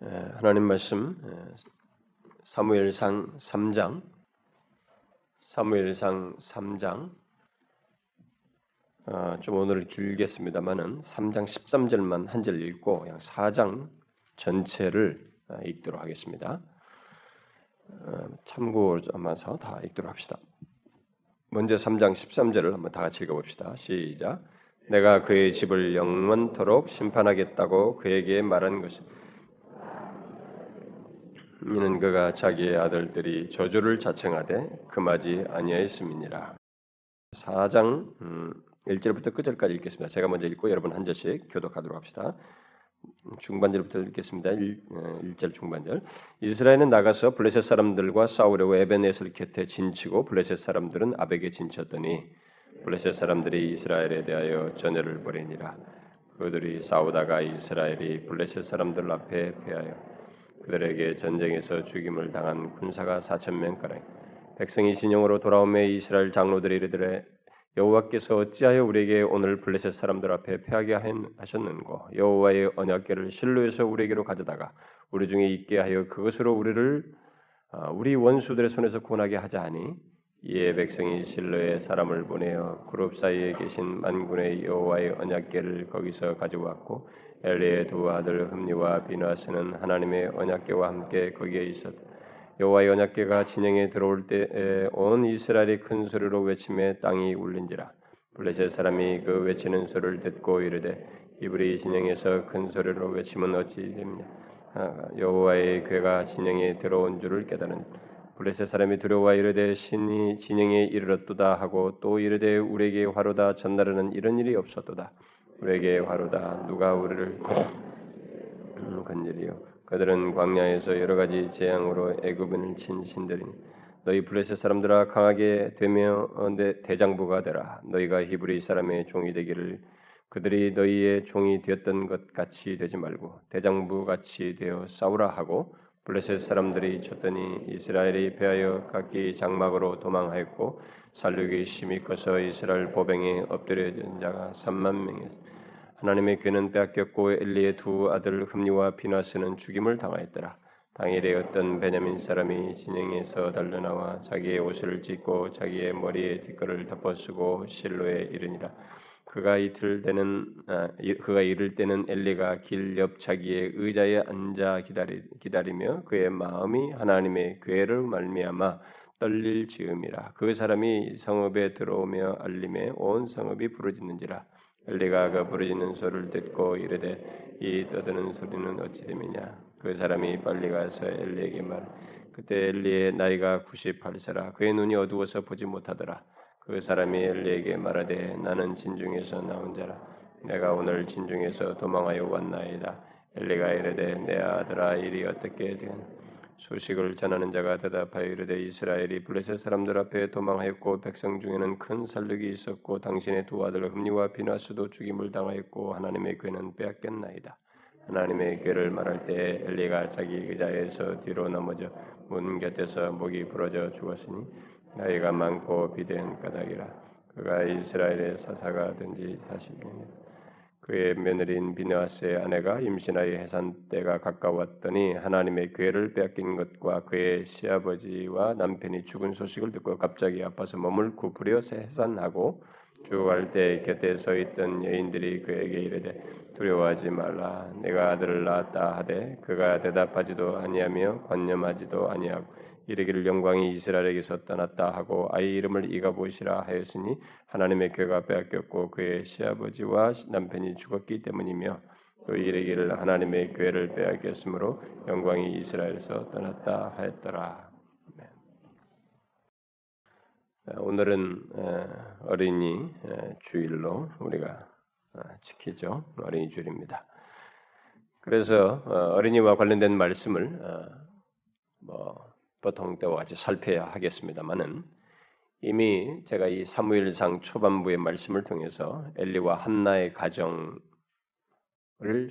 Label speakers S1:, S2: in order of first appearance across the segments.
S1: 하나님 말씀 사무엘상 3장 사무엘상 3장 어, 좀 오늘 길겠습니다만은 3장 13절만 한 절 읽고 그냥 4장 전체를 어, 읽도록 하겠습니다. 어, 참고로 아마서 다 읽도록 합시다. 먼저 3장 13절을 한번 다 같이 읽어봅시다. 시작. 내가 그의 집을 영원토록 심판하겠다고 그에게 말한 것이 이는 그가 자기의 아들들이 저주를 자청하되 금하지 아니하였음이니라. 4장 음, 1절부터 끝절까지 읽겠습니다. 제가 먼저 읽고 여러분 한 절씩 교독하도록 합시다. 중반절부터 읽겠습니다. 1, 절 어, 중반절. 이스라엘은 나가서 블레셋 사람들과 싸우려고 에벤에셀 곁에 진치고 블레셋 사람들은 아벡에 진쳤더니 블레셋 사람들이 이스라엘에 대하여 전열을 벌이니라. 그들이 싸우다가 이스라엘이 블레셋 사람들 앞에 패하여 그들에게 전쟁에서 죽임을 당한 군사가 4천 명가량 백성이 진영으로 돌아오매 이스라엘 장로들이 이르되 여호와께서 어찌하여 우리에게 오늘 블레셋 사람들 앞에 패하게 하셨는고? 여호와의 언약궤를 실로에서 우리에게로 가져다가 우리 중에 있게 하여 그것으로 우리를 아, 우리 원수들의 손에서 구원하게 하자 하니 이에 백성이 실로에 사람을 보내어 그룹 사이에 계신 만군의 여호와의 언약궤를 거기서 가져왔고 엘리의 두 아들 흠리와 비나스는 하나님의 언약궤와 함께 거기에 있었다. 여호와의 언약궤가 진영에 들어올 때 온 이스라엘이 큰 소리로 외침에 땅이 울린지라 블레셋 사람이 그 외치는 소리를 듣고 이르되 이불이 진영에서 큰 소리로 외치면 어찌 됩니까 아, 여호와의 궤가 진영에 들어온 줄을 깨달은 블레셋 사람이 두려워 이르되 신이 진영에 이르렀도다 하고 또 이르되 우리에게 화로다 전날에는 이런 일이 없었도다 우리에게 화로다. 누가 우리를 건드리요. 그들은 광야에서 여러 가지 재앙으로 애굽인을 친 신들이니 너희 블레셋 사람들아 강하게 되며 대장부가 되라. 너희가 히브리 사람의 종이 되기를 그들이 너희의 종이 되었던 것 같이 되지 말고 대장부 같이 되어 싸우라 하고 블레셋 사람들이 쳤더니 이스라엘이 패하여 각기 장막으로 도망하였고 살육이 심히 커서 이스라엘 보병에 엎드려진 자가 3만 명이었습니다. 하나님의 괴는 빼앗겼고 엘리의 두 아들 흠리와 비나스는 죽임을 당하였더라. 당일에 어떤 베냐민 사람이 진영에서 달려나와 자기의 옷을 찢고 자기의 머리에 뒷걸을 덮어쓰고 실로에 이르니라. 그가 이틀 때는 아, 그가 이를 때는 엘리가 길 옆 자기의 의자에 앉아 기다리, 기다리며 그의 마음이 하나님의 괴를 말미암아 떨릴 즈음이라. 그 사람이 성읍에 들어오며 알림에 온 성읍이 부르짖는지라. 엘리가 그 부르짖는 소리를 듣고 이르되 이 떠드는 소리는 어찌 됨이냐? 그 사람이 빨리 가서 엘리에게 말 그때 엘리의 나이가 98세라. 그의 눈이 어두워서 보지 못하더라. 그 사람이 엘리에게 말하되 나는 진중에서 나온 자라. 내가 오늘 진중에서 도망하여 왔나이다. 엘리가 이르되 내 아들아 일이 어떻게 되었나 소식을 전하는 자가 대답하여 이르되 이스라엘이 블레셋 사람들 앞에 도망하였고 백성 중에는 큰 살육이 있었고 당신의 두 아들 흠리와 비나스도 죽임을 당하였고 하나님의 괴는 빼앗겼나이다. 하나님의 괴를 말할 때 엘리가 자기 의자에서 뒤로 넘어져 문 곁에서 목이 부러져 죽었으니 나이가 많고 비대한 까닭이라 그가 이스라엘의 사사가 된지 사십년이다. 그의 며느리인 비느하스의 아내가 임신하여 해산 때가 가까웠더니 하나님의 괴를 빼앗긴 것과 그의 시아버지와 남편이 죽은 소식을 듣고 갑자기 아파서 몸을 구부려 해산하고 죽어갈 때 곁에 서 있던 여인들이 그에게 이르되 두려워하지 말라. 내가 아들을 낳았다 하되 그가 대답하지도 아니하며 관념하지도 아니하고 이르기를 영광이 이스라엘에게서 떠났다 하고 아이 이름을 이가 보시라 하였으니 하나님의 괴가 빼앗겼고 그의 시아버지와 남편이 죽었기 때문이며 또 이르기를 하나님의 괴를 빼앗겼으므로 영광이 이스라엘에서 떠났다 하였더라. 오늘은 어린이 주일로 우리가 어, 지키죠. 어린이 주일입니다. 그래서 어, 어린이와 관련된 말씀을 어, 뭐 보통 때와 같이 살펴야 하겠습니다만은 이미 제가 이 사무엘상 초반부의 말씀을 통해서 엘리와 한나의 가정을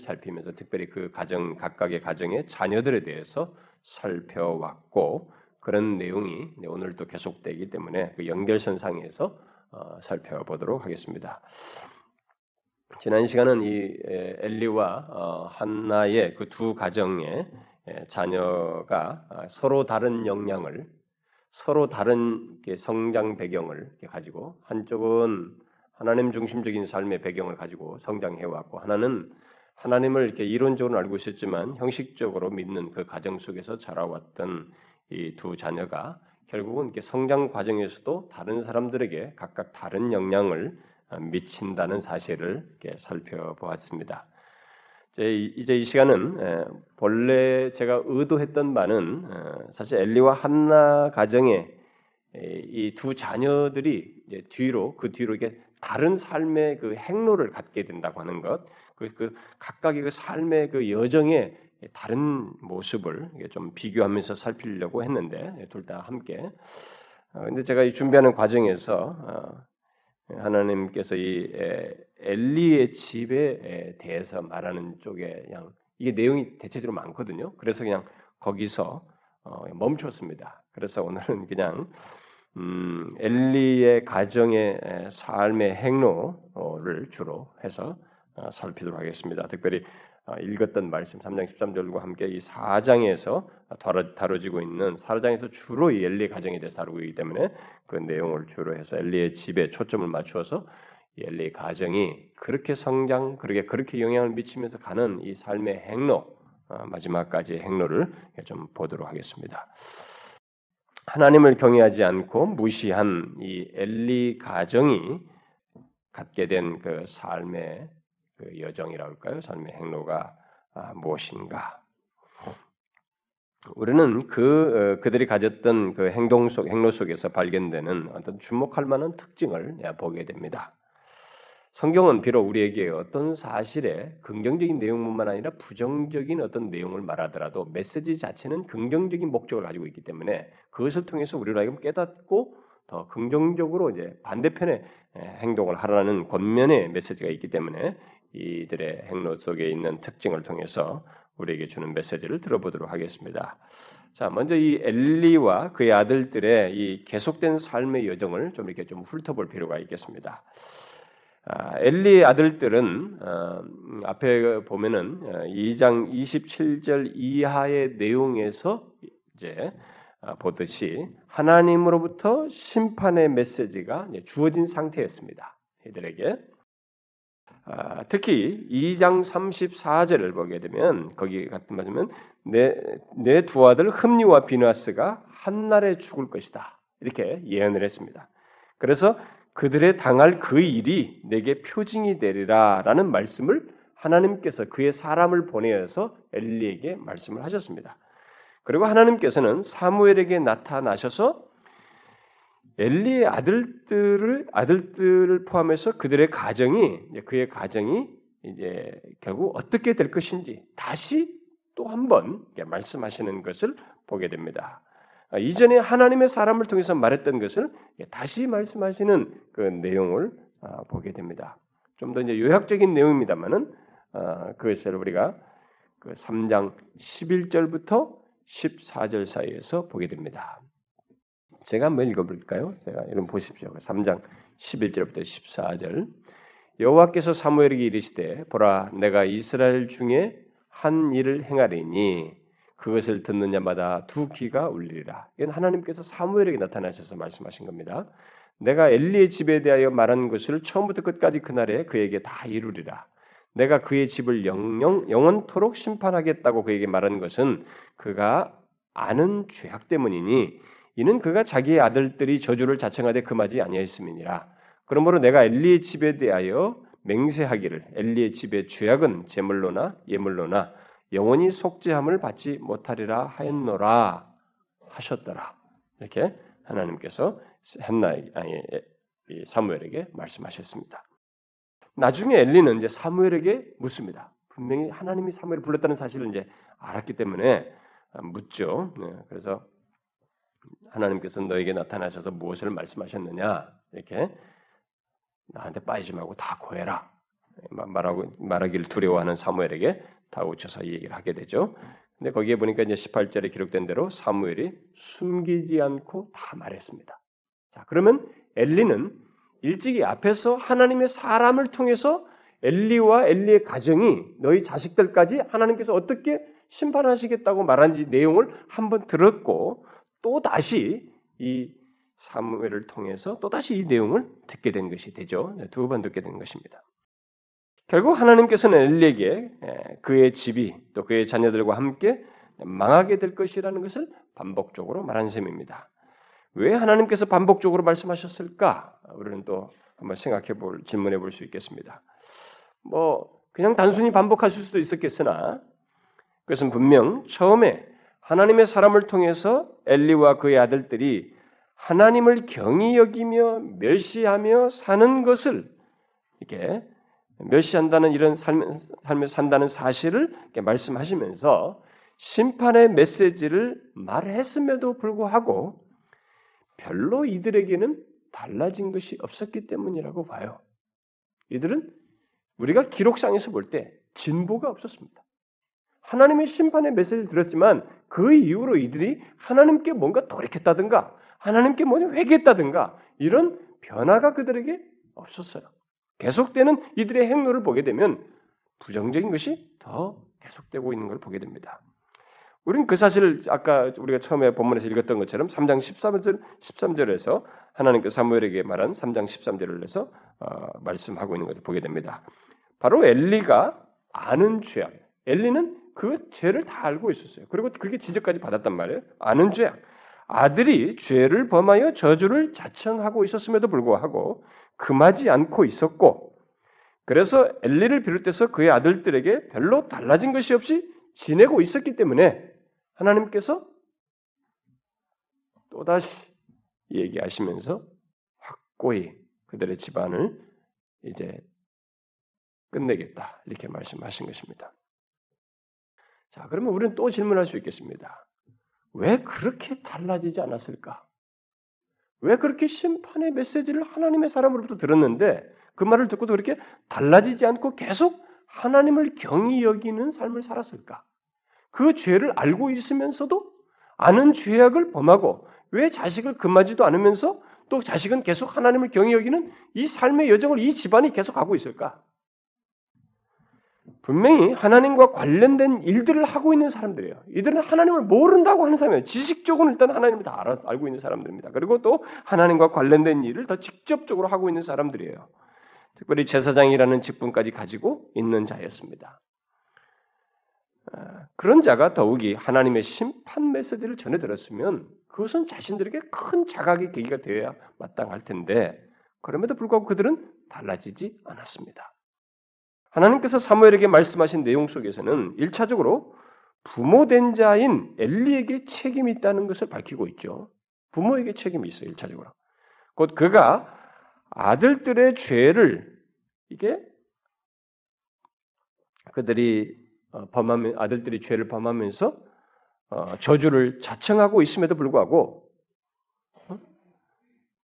S1: 살피면서 특별히 그 가정 각각의 가정의 자녀들에 대해서 살펴왔고 그런 내용이 오늘도 계속되기 때문에 그 연결선 상에서 어, 살펴보도록 하겠습니다. 지난 시간은 이 엘리와 어, 한나의 그 두 가정의 자녀가 아, 서로 다른 역량을 서로 다른 성장 배경을 가지고 한쪽은 하나님 중심적인 삶의 배경을 가지고 성장해 왔고 하나는 하나님을 이렇게 이론적으로 알고 있었지만 형식적으로 믿는 그 가정 속에서 자라왔던 이 두 자녀가 결국은 이렇게 성장 과정에서도 다른 사람들에게 각각 다른 영향을 어, 미친다는 사실을 이렇게 살펴보았습니다. 이제 이 시간은 본래 제가 의도했던 바는 어, 사실 엘리와 한나 가정의 이 두 자녀들이 뒤로 그 뒤로 이게 다른 삶의 그 행로를 갖게 된다고 하는 것, 그, 그 각각의 그 삶의 그 여정의 다른 모습을 좀 비교하면서 살피려고 했는데 둘 다 함께. 어, 근데 제가 준비하는 과정에서 하나님께서 이 엘리의 집에 대해서 말하는 쪽에 그냥 이게 내용이 대체적으로 많거든요. 그래서 그냥 거기서 어, 멈췄습니다. 그래서 오늘은 그냥 음, 엘리의 가정의 삶의 행로를 주로 해서 어, 살피도록 하겠습니다. 특별히 어, 읽었던 말씀 3장 13절과 함께 이 4장에서 다뤄, 지고 있는 4장에서 주로 이 엘리 가정에 대해서 다루고 있기 때문에 그 내용을 주로 해서 엘리의 집에 초점을 맞추어서 엘리 가정이 그렇게 성장, 그렇게 그렇게 영향을 미치면서 가는 이 삶의 행로 어, 마지막까지 행로를 좀 보도록 하겠습니다. 하나님을 경외하지 않고 무시한 이 엘리 가정이 갖게 된 그 삶의 그 여정이라고 할까요? 삶의 행로가 아, 무엇인가? 우리는 그 어, 그들이 가졌던 그 행동 속 행로 속에서 발견되는 어떤 주목할 만한 특징을 보게 됩니다. 성경은 비록 우리에게 어떤 사실에 긍정적인 내용뿐만 아니라 부정적인 어떤 내용을 말하더라도 메시지 자체는 긍정적인 목적을 가지고 있기 때문에 그것을 통해서 우리로 하여금 깨닫고 더 긍정적으로 이제 반대편의 행동을 하라는 권면의 메시지가 있기 때문에 이들의 행로 속에 있는 특징을 통해서 우리에게 주는 메시지를 들어보도록 하겠습니다. 자, 먼저 이 엘리와 그의 아들들의 이 계속된 삶의 여정을 좀 이렇게 좀 훑어볼 필요가 있겠습니다. 아, 엘리의 아들들은 어, 앞에 보면은 2장 어, 27절 이하의 내용에서 이제 아, 보듯이 하나님으로부터 심판의 메시지가 주어진 상태였습니다. 이들에게 아, 특히 2장 34절을 보게 되면 거기 같은 말씀은 내내 두 아들 흠리와 비나스가 한 날에 죽을 것이다 이렇게 예언을 했습니다. 그래서 그들의 당할 그 일이 내게 표징이 되리라라는 말씀을 하나님께서 그의 사람을 보내어서 엘리에게 말씀을 하셨습니다. 그리고 하나님께서는 사무엘에게 나타나셔서 엘리의 아들들을 아들들을 포함해서 그들의 가정이 그의 가정이 이제 결국 어떻게 될 것인지 다시 또 한번 말씀하시는 것을 보게 됩니다. 아, 이전에 하나님의 사람을 통해서 말했던 것을 다시 말씀하시는 그 내용을 아, 보게 됩니다. 좀 더 이제 요약적인 내용입니다만은 아, 그것을 우리가 그 3장 11절부터 14절 사이에서 보게 됩니다. 제가 한번 읽어볼까요? 제가 이런 보십시오. 3장 11절부터 14절 여호와께서 사무엘에게 이르시되 보라 내가 이스라엘 중에 한 일을 행하리니 그것을 듣는 자마다 두 귀가 울리리라. 이건 하나님께서 사무엘에게 나타나셔서 말씀하신 겁니다. 내가 엘리의 집에 대하여 말한 것을 처음부터 끝까지 그날에 그에게 다 이루리라. 내가 그의 집을 영영 영원토록 심판하겠다고 그에게 말한 것은 그가 아는 죄악 때문이니 이는 그가 자기의 아들들이 저주를 자청하되 금하지 아니하였음이니라. 그러므로 내가 엘리의 집에 대하여 맹세하기를 엘리의 집의 죄악은 제물로나 예물로나 영원히 속죄함을 받지 못하리라 하였노라 하셨더라. 이렇게 하나님께서 아니 사무엘에게 말씀하셨습니다. 나중에 엘리는 이제 사무엘에게 묻습니다. 분명히 하나님이 사무엘을 불렀다는 사실을 이제 알았기 때문에 묻죠. 네, 그래서 하나님께서 너에게 나타나셔서 무엇을 말씀하셨느냐 이렇게 나한테 빠지지 말고 다 고해라 말하고 말하기를 두려워하는 사무엘에게 다우쳐서 이 얘기를 하게 되죠. 근데 거기에 보니까 이제 18절에 기록된 대로 사무엘이 숨기지 않고 다 말했습니다. 자, 그러면 엘리는 일찍이 앞에서 하나님의 사람을 통해서 엘리와 엘리의 가정이 너희 자식들까지 하나님께서 어떻게 심판하시겠다고 말한지 내용을 한번 들었고 또 다시 이 사무엘을 통해서 또 다시 이 내용을 듣게 된 것이 되죠. 네, 두번 듣게 된 것입니다. 결국 하나님께서는 엘리에게 그의 집이 또 그의 자녀들과 함께 망하게 될 것이라는 것을 반복적으로 말한 셈입니다. 왜 하나님께서 반복적으로 말씀하셨을까? 우리는 또 한번 생각해 볼 질문해 볼 수 있겠습니다. 뭐 그냥 단순히 반복하실 수도 있었겠으나 그것은 분명 처음에 하나님의 사람을 통해서 엘리와 그의 아들들이 하나님을 경히 여기며 멸시하며 사는 것을 이렇게 멸시한다는 이런 삶, 삶을 산다는 사실을 말씀하시면서 심판의 메시지를 말했음에도 불구하고 별로 이들에게는 달라진 것이 없었기 때문이라고 봐요. 이들은 우리가 기록상에서 볼 때 진보가 없었습니다. 하나님의 심판의 메시지를 들었지만 그 이후로 이들이 하나님께 뭔가 돌이켰다든가 하나님께 뭔가 회개했다든가 이런 변화가 그들에게 없었어요. 계속되는 이들의 행로를 보게 되면 부정적인 것이 더 계속되고 있는 걸 보게 됩니다. 우리는 그 사실을 아까 우리가 처음에 본문에서 읽었던 것처럼 3장 13절 13절에서 하나님께 사무엘에게 말한 3장 13절을 내서 어, 말씀하고 있는 것을 보게 됩니다. 바로 엘리가 아는 죄악. 엘리는 그 죄를 다 알고 있었어요. 그리고 그렇게 지적까지 받았단 말이에요. 아는 죄악. 아들이 죄를 범하여 저주를 자청하고 있었음에도 불구하고 금하지 않고 있었고 그래서 엘리를 비롯해서 그의 아들들에게 별로 달라진 것이 없이 지내고 있었기 때문에 하나님께서 또다시 얘기하시면서 확고히 그들의 집안을 이제 끝내겠다. 이렇게 말씀하신 것입니다. 자, 그러면 우리는 또 질문할 수 있겠습니다. 왜 그렇게 달라지지 않았을까? 왜 그렇게 심판의 메시지를 하나님의 사람으로부터 들었는데 그 말을 듣고도 그렇게 달라지지 않고 계속 하나님을 경히 여기는 삶을 살았을까? 그 죄를 알고 있으면서도 아는 죄악을 범하고 왜 자식을 금하지도 않으면서 또 자식은 계속 하나님을 경히 여기는 이 삶의 여정을 이 집안이 계속 가고 있을까? 분명히 하나님과 관련된 일들을 하고 있는 사람들이에요. 이들은 하나님을 모른다고 하는 사람이에요. 지식적으로는 일단 하나님을 다 알아, 알고 있는 사람들입니다. 그리고 또 하나님과 관련된 일을 더 직접적으로 하고 있는 사람들이에요. 특별히 제사장이라는 직분까지 가지고 있는 자였습니다. 아, 그런 자가 더욱이 하나님의 심판 메시지를 전해 들었으면 그것은 자신들에게 큰 자각의 계기가 되어야 마땅할 텐데 그럼에도 불구하고 그들은 달라지지 않았습니다. 하나님께서 사무엘에게 말씀하신 내용 속에서는 1차적으로 부모된 자인 엘리에게 책임이 있다는 것을 밝히고 있죠. 부모에게 책임이 있어요. 1차적으로. 곧 그가 아들들의 죄를 이게 그들이 어, 범하면 아들들이 죄를 범하면서 어, 저주를 자청하고 있음에도 불구하고 어?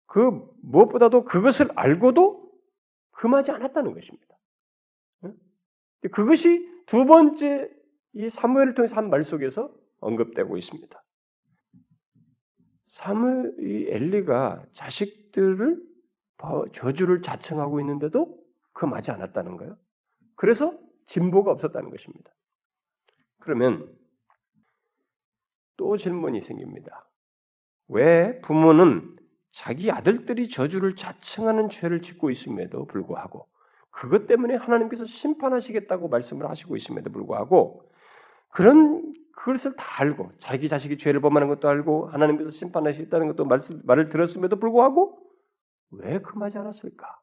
S1: 그 무엇보다도 그것을 알고도 금하지 않았다는 것입니다. 그것이 두 번째 이 사무엘을 통해서 한 말 속에서 언급되고 있습니다. 사무엘 이 엘리가 자식들을 저주를 자청하고 있는데도 금하지 않았다는 거예요. 그래서 진보가 없었다는 것입니다. 그러면 또 질문이 생깁니다. 왜 부모는 자기 아들들이 저주를 자청하는 죄를 짓고 있음에도 불구하고 그것 때문에 하나님께서 심판하시겠다고 말씀을 하시고 있음에도 불구하고 그런 그것을 다 알고 자기 자식이 죄를 범하는 것도 알고 하나님께서 심판하시겠다는 것도 말씀, 말을 들었음에도 불구하고 왜 금하지 않았을까?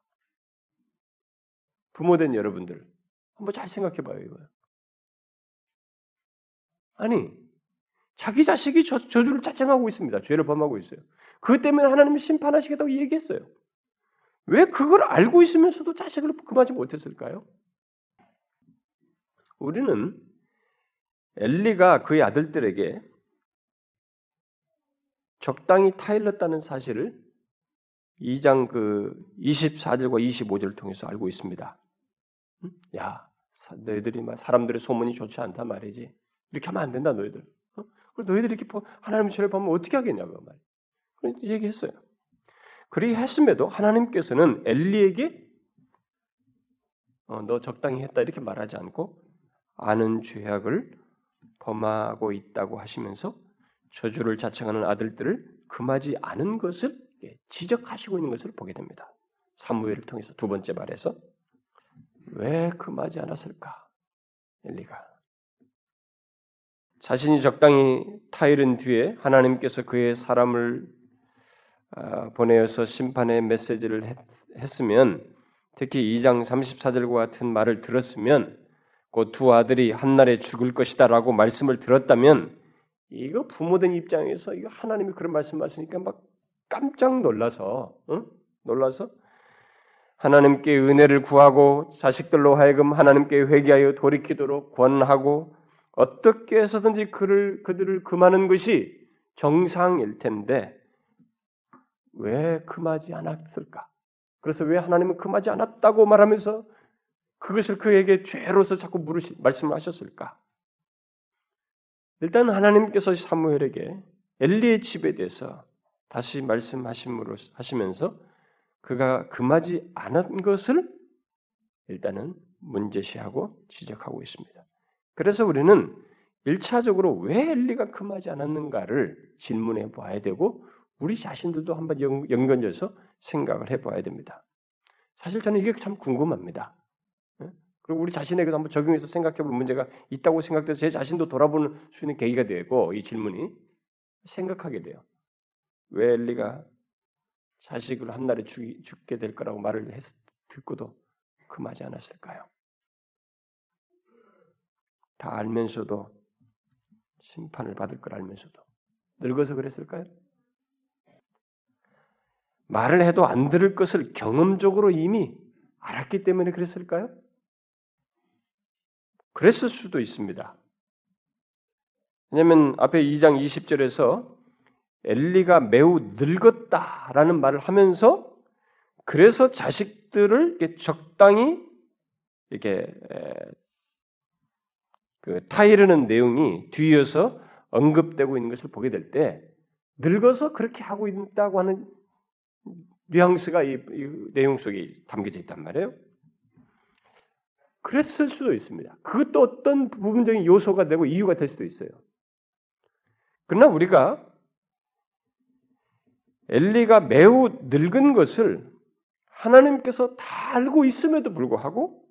S1: 부모된 여러분들 한번 잘 생각해 봐요, 이거. 아니, 자기 자식이 저, 저주를 자청하고 있습니다. 죄를 범하고 있어요. 그것 때문에 하나님이 심판하시겠다고 얘기했어요. 왜 그걸 알고 있으면서도 자식을 금하지 못했을까요? 우리는 엘리가 그의 아들들에게 적당히 타일렀다는 사실을 2장 그 24절과 25절을 통해서 알고 있습니다. 야, 너희들이 사람들의 소문이 좋지 않단 말이지. 이렇게 하면 안 된다, 너희들. 어? 너희들이 이렇게 하나님의 죄를 보면 어떻게 하겠냐고 말. 그렇게 얘기했어요. 그리 했음에도 하나님께서는 엘리에게 어, 너 적당히 했다 이렇게 말하지 않고 아는 죄악을 범하고 있다고 하시면서 저주를 자청하는 아들들을 금하지 않은 것을 예, 지적하시고 있는 것을 보게 됩니다. 사무엘을 통해서 두 번째 말에서 왜 금하지 않았을까? 엘리가 자신이 적당히 타이른 뒤에 하나님께서 그의 사람을 아, 보내어서 심판의 메시지를 했, 했으면 특히 2장 34절과 같은 말을 들었으면 그 두 아들이 한날에 죽을 것이다라고 말씀을 들었다면 이거 부모된 입장에서 이거 하나님이 그런 말씀하시니까 막 깜짝 놀라서 응? 놀라서 하나님께 은혜를 구하고 자식들로 하여금 하나님께 회개하여 돌이키도록 권하고 어떻게 해서든지 그를 그들을 금하는 것이 정상일 텐데 왜 금하지 않았을까? 그래서 왜 하나님은 금하지 않았다고 말하면서 그것을 그에게 죄로서 자꾸 물으시 말씀을 하셨을까? 일단 하나님께서 사무엘에게 엘리의 집에 대해서 다시 말씀하심으로 하시면서 그가 금하지 않은 것을 일단은 문제시하고 지적하고 있습니다. 그래서 우리는 일차적으로 왜 엘리가 금하지 않았는가를 질문해 봐야 되고 우리 자신들도 한번 연관져서 생각을 해봐야 됩니다. 사실 저는 이게 참 궁금합니다. 예? 그리고 우리 자신에게도 한번 적용해서 생각해볼 문제가 있다고 생각돼서 제 자신도 돌아보는 수 있는 계기가 되고 이 질문이 생각하게 돼요. 왜 엘리가 자식을 한 날에 죽, 죽게 될 거라고 말을 했, 듣고도 금하지 않았을까요? 다 알면서도 심판을 받을 걸 알면서도 늙어서 그랬을까요? 말을 해도 안 들을 것을 경험적으로 이미 알았기 때문에 그랬을까요? 그랬을 수도 있습니다. 왜냐하면 앞에 2장 20절에서 엘리가 매우 늙었다라는 말을 하면서 그래서 자식들을 이렇게 적당히 이렇게 그 타이르는 내용이 뒤이어서 언급되고 있는 것을 보게 될 때 늙어서 그렇게 하고 있다고 하는 뉘앙스가 이, 이 내용 속에 담겨져 있단 말이에요. 그랬을 수도 있습니다. 그것도 어떤 부분적인 요소가 되고 이유가 될 수도 있어요. 그러나 우리가 엘리가 매우 늙은 것을 하나님께서 다 알고 있음에도 불구하고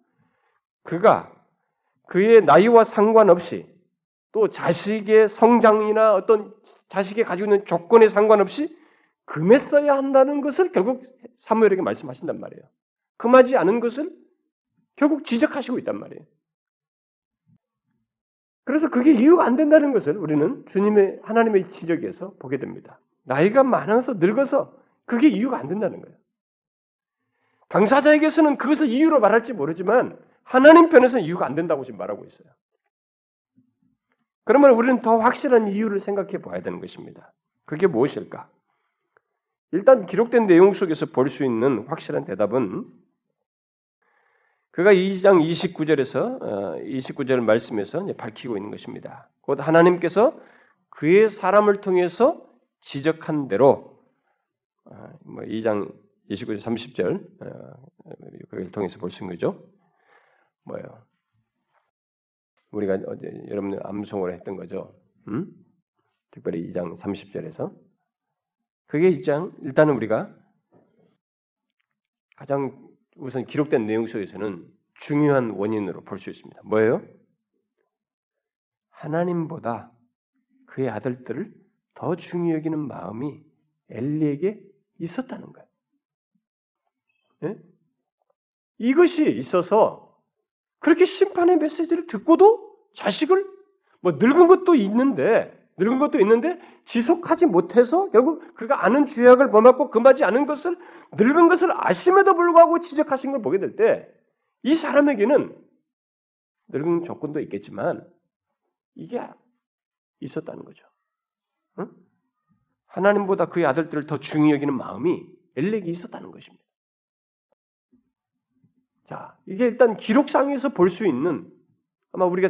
S1: 그가 그의 나이와 상관없이 또 자식의 성장이나 어떤 자식이 가지고 있는 조건에 상관없이 금했어야 한다는 것을 결국 사무엘에게 말씀하신단 말이에요. 금하지 않은 것을 결국 지적하시고 있단 말이에요. 그래서 그게 이유가 안 된다는 것을 우리는 주님의 하나님의 지적에서 보게 됩니다. 나이가 많아서 늙어서 그게 이유가 안 된다는 거예요. 당사자에게서는 그것을 이유로 말할지 모르지만 하나님 편에서는 이유가 안 된다고 지금 말하고 있어요. 그러면 우리는 더 확실한 이유를 생각해 봐야 되는 것입니다. 그게 무엇일까? 일단 기록된 내용 속에서 볼 수 있는 확실한 대답은 그가 2장 29절에서 29절 말씀에서 밝히고 있는 것입니다. 곧 하나님께서 그의 사람을 통해서 지적한 대로 어, 뭐 2장 29절 30절 그걸 통해서 볼 수 있는 거죠. 뭐예요? 우리가 어제 여러분들 암송을 했던 거죠. 음? 특별히 2장 30절에서 그게 2장 일단은 우리가 가장 우선 기록된 내용 속에서는 중요한 원인으로 볼 수 있습니다. 뭐예요? 하나님보다 그의 아들들을 더 중요히 여기는 마음이 엘리에게 있었다는 거예요. 네? 이것이 있어서 그렇게 심판의 메시지를 듣고도 자식을 뭐 늙은 것도 있는데 늙은 것도 있는데 지속하지 못해서 결국 그가 아는 죄악을 범하고 금하지 않은 것을 늙은 것을 아심에도 불구하고 지적하신 걸 보게 될 때 이 사람에게는 늙은 조건도 있겠지만 이게 있었다는 거죠. 응? 하나님보다 그의 아들들을 더 중히 여기는 마음이 엘렉이 있었다는 것입니다. 자, 이게 일단 기록상에서 볼 수 있는 아마 우리가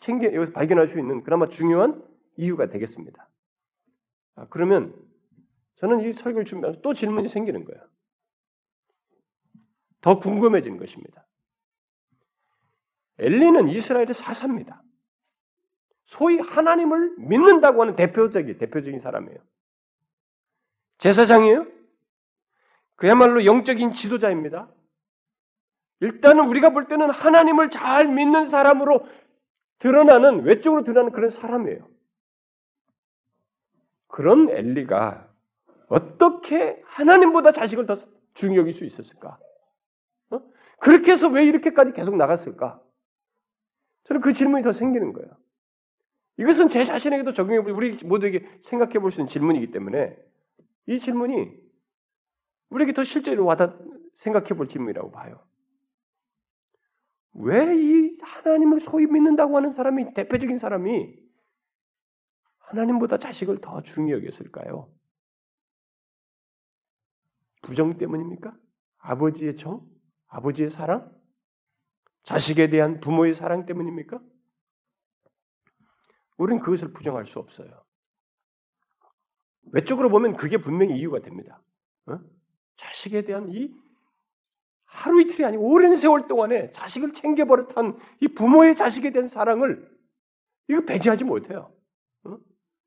S1: 챙겨 여기서 발견할 수 있는 그나마 중요한 이유가 되겠습니다. 아, 그러면 저는 이 설교를 준비하면서 또 질문이 생기는 거예요. 더 궁금해지는 것입니다. 엘리는 이스라엘의 사사입니다. 소위 하나님을 믿는다고 하는 대표적인 대표적인 사람이에요. 제사장이에요. 그야말로 영적인 지도자입니다. 일단은 우리가 볼 때는 하나님을 잘 믿는 사람으로 드러나는 외적으로 드러나는 그런 사람이에요. 그런 엘리가 어떻게 하나님보다 자식을 더 중요히 여길 수 있었을까? 어? 그렇게 해서 왜 이렇게까지 계속 나갔을까? 저는 그 질문이 더 생기는 거예요. 이것은 제 자신에게도 적용해 우리 모두에게 생각해 볼 수 있는 질문이기 때문에 이 질문이 우리에게 더 실제로 와닿 생각해 볼 질문이라고 봐요. 왜 이 하나님을 소위 믿는다고 하는 사람이 대표적인 사람이 하나님보다 자식을 더 중요히 여겼을까요? 부정 때문입니까? 아버지의 정? 아버지의 사랑? 자식에 대한 부모의 사랑 때문입니까? 우리는 그것을 부정할 수 없어요. 외적으로 보면 그게 분명히 이유가 됩니다. 어? 자식에 대한 이 하루 이틀이 아니고 오랜 세월 동안에 자식을 챙겨 버릇한 이 부모의 자식에 대한 사랑을 이거 배제하지 못해요.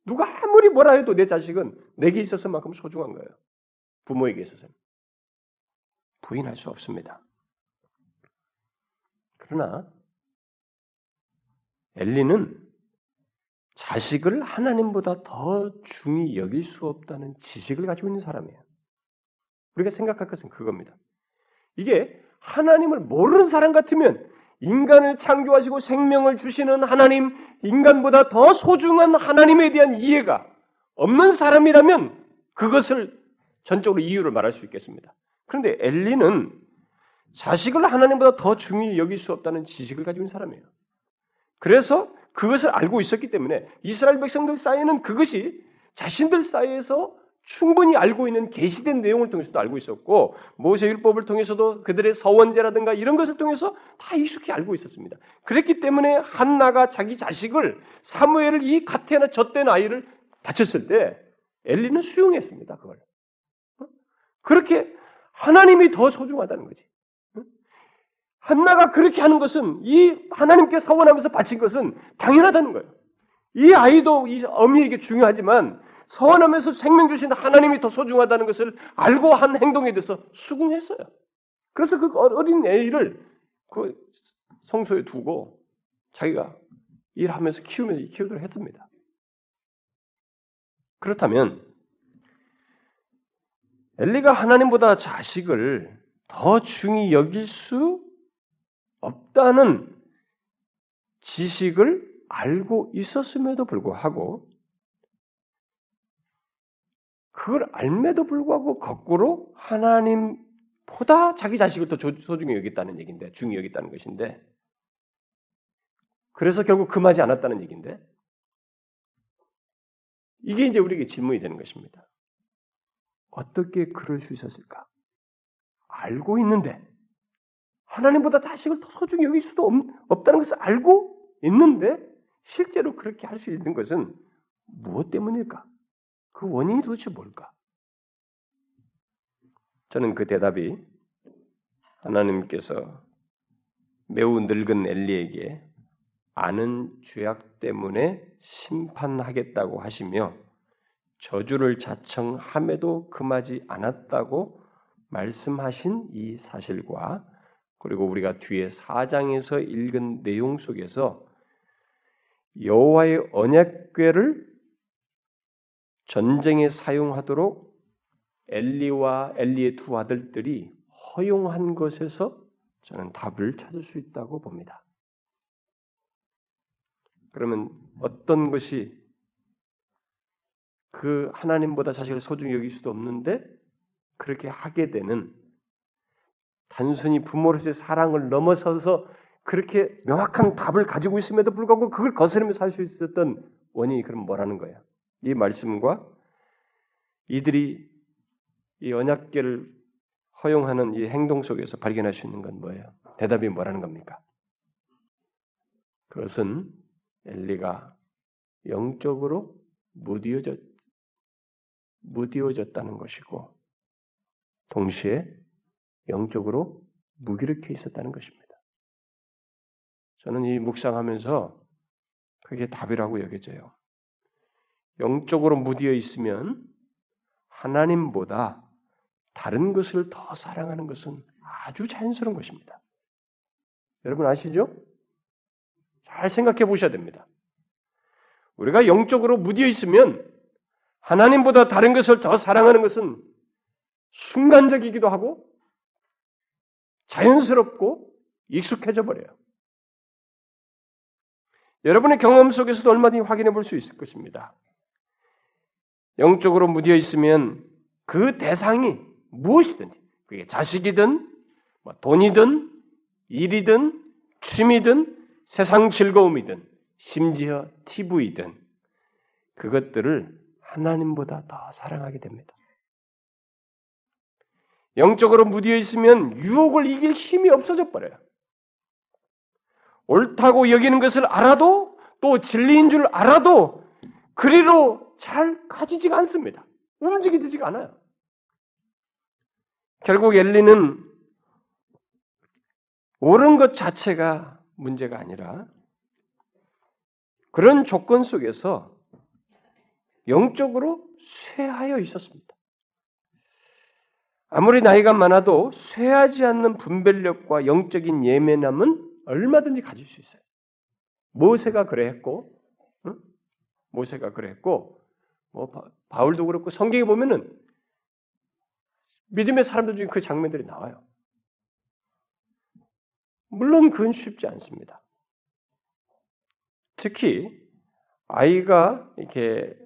S1: 어? 누가 아무리 뭐라 해도 내 자식은 내게 있어서만큼 소중한 거예요. 부모에게 있어서는. 부인할 수 없습니다. 그러나 엘리는 자식을 하나님보다 더 중히 여길 수 없다는 지식을 가지고 있는 사람이에요. 우리가 생각할 것은 그겁니다. 이게 하나님을 모르는 사람 같으면 인간을 창조하시고 생명을 주시는 하나님, 인간보다 더 소중한 하나님에 대한 이해가 없는 사람이라면 그것을 전적으로 이유를 말할 수 있겠습니다. 그런데 엘리는 자식을 하나님보다 더 중히 여길 수 없다는 지식을 있는 사람이에요. 그래서 그것을 알고 있었기 때문에 이스라엘 백성들 사이에는 그것이 자신들 사이에서 충분히 알고 있는 계시된 내용을 통해서도 알고 있었고 모세 율법을 통해서도 그들의 서원제라든가 이런 것을 통해서 다 익숙히 알고 있었습니다. 그랬기 때문에 한나가 자기 자식을 사무엘을 이 가테나 젖된 아이를 다쳤을 때 엘리는 수용했습니다. 그걸 어? 그렇게 하나님이 더 소중하다는 거지. 한나가 그렇게 하는 것은 이 하나님께 서원하면서 바친 것은 당연하다는 거예요. 이 아이도 이 어미에게 중요하지만 서원하면서 생명 주신 하나님이 더 소중하다는 것을 알고 한 행동에 대해서 수긍했어요. 그래서 그 어린 애를 그 성소에 두고 자기가 일하면서 키우면서 키우도록 했습니다. 그렇다면 엘리가 하나님보다 자식을 더 중히 여길 수 없다는 지식을 알고 있었음에도 불구하고 그걸 알매도 불구하고 거꾸로 하나님보다 자기 자식을 더 소중히 여겼다는 얘기인데 중히 여겼다는 것인데 그래서 결국 금하지 않았다는 얘기인데 이게 이제 우리에게 질문이 되는 것입니다. 어떻게 그럴 수 있었을까? 알고 있는데 하나님보다 자식을 더 소중히 여길 수도 없, 다는 것을 알고 있는데 실제로 그렇게 할 수 있는 것은 무엇 때문일까? 그 원인이 도대체 뭘까? 저는 그 대답이 하나님께서 매우 늙은 엘리에게 아는 죄악 때문에 심판하겠다고 하시며 저주를 자청함에도 금하지 않았다고 말씀하신 이 사실과 그리고 우리가 뒤에 4장에서 읽은 내용 속에서 여호와의 언약궤를 전쟁에 사용하도록 엘리와 엘리의 두 아들들이 허용한 것에서 저는 답을 찾을 수 있다고 봅니다. 그러면 어떤 것이 그 하나님보다 자식을 소중히 여길 수도 없는데 그렇게 하게 되는 단순히 부모로서의 사랑을 넘어서서 그렇게 명확한 답을 가지고 있음에도 불구하고 그걸 거스르며 살 수 있었던 원인이 그럼 뭐라는 거예요? 이 말씀과 이들이 이 언약계를 허용하는 이 행동 속에서 발견할 수 있는 건 뭐예요? 대답이 뭐라는 겁니까? 그것은 엘리가 영적으로 무디어졌, 무디어졌다는 것이고 동시에 영적으로 무기력해 있었다는 것입니다. 저는 이 묵상하면서 그게 답이라고 여겨져요. 영적으로 무디어 있으면 하나님보다 다른 것을 더 사랑하는 것은 아주 자연스러운 것입니다. 여러분 아시죠? 잘 생각해 보셔야 됩니다. 우리가 영적으로 무디어 있으면 하나님보다 다른 것을 더 사랑하는 것은 순간적이기도 하고 자연스럽고 익숙해져 버려요. 여러분의 경험 속에서도 얼마든지 확인해 볼 수 있을 것입니다. 영적으로 무디어 있으면 그 대상이 무엇이든지 그게 자식이든 뭐 돈이든 일이든 취미든 세상 즐거움이든 심지어 TV든 그것들을 하나님보다 더 사랑하게 됩니다. 영적으로 무디어 있으면 유혹을 이길 힘이 없어져 버려요. 옳다고 여기는 것을 알아도 또 진리인 줄 알아도 그리로 잘 가지지가 않습니다. 움직이지가 않아요. 결국 엘리는 옳은 것 자체가 문제가 아니라 그런 조건 속에서 영적으로 쇠하여 있었습니다. 아무리 나이가 많아도 쇠하지 않는 분별력과 영적인 예민함은 얼마든지 가질 수 있어요. 모세가 그래했고, 응? 모세가 그래했고, 뭐 바울도 그렇고 성경에 보면은 믿음의 사람들 중에 그 장면들이 나와요. 물론 그건 쉽지 않습니다. 특히 아이가 이렇게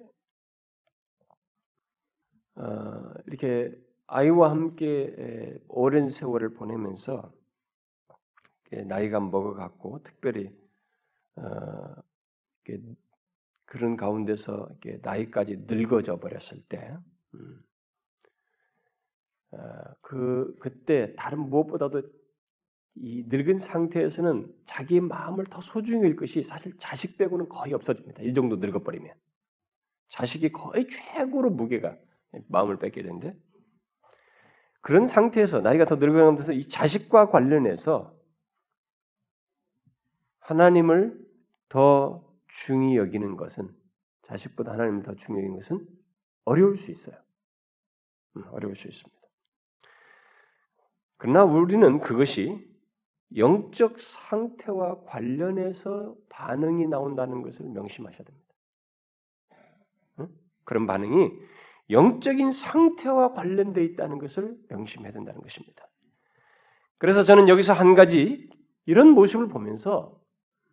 S1: 어, 이렇게 아이와 함께 오랜 세월을 보내면서 나이가 먹어갔고 특별히 어, 그런 가운데서 나이까지 늙어져 버렸을 때, 음, 어, 그 그때 다른 무엇보다도 이 늙은 상태에서는 자기 마음을 더 소중히 할 것이 사실 자식 빼고는 거의 없어집니다. 이 정도 늙어버리면 자식이 거의 최고로 무게가 마음을 뺏게 되는데 그런 상태에서 나이가 더 늙어가면서 이 자식과 관련해서 하나님을 더 중히 여기는 것은 자식보다 하나님을 더 중히 여기는 것은 어려울 수 있어요. 음, 어려울 수 있습니다. 그러나 우리는 그것이 영적 상태와 관련해서 반응이 나온다는 것을 명심하셔야 됩니다. 응? 그런 반응이 영적인 상태와 관련되어 있다는 것을 명심해야 된다는 것입니다. 그래서 저는 여기서 한 가지 이런 모습을 보면서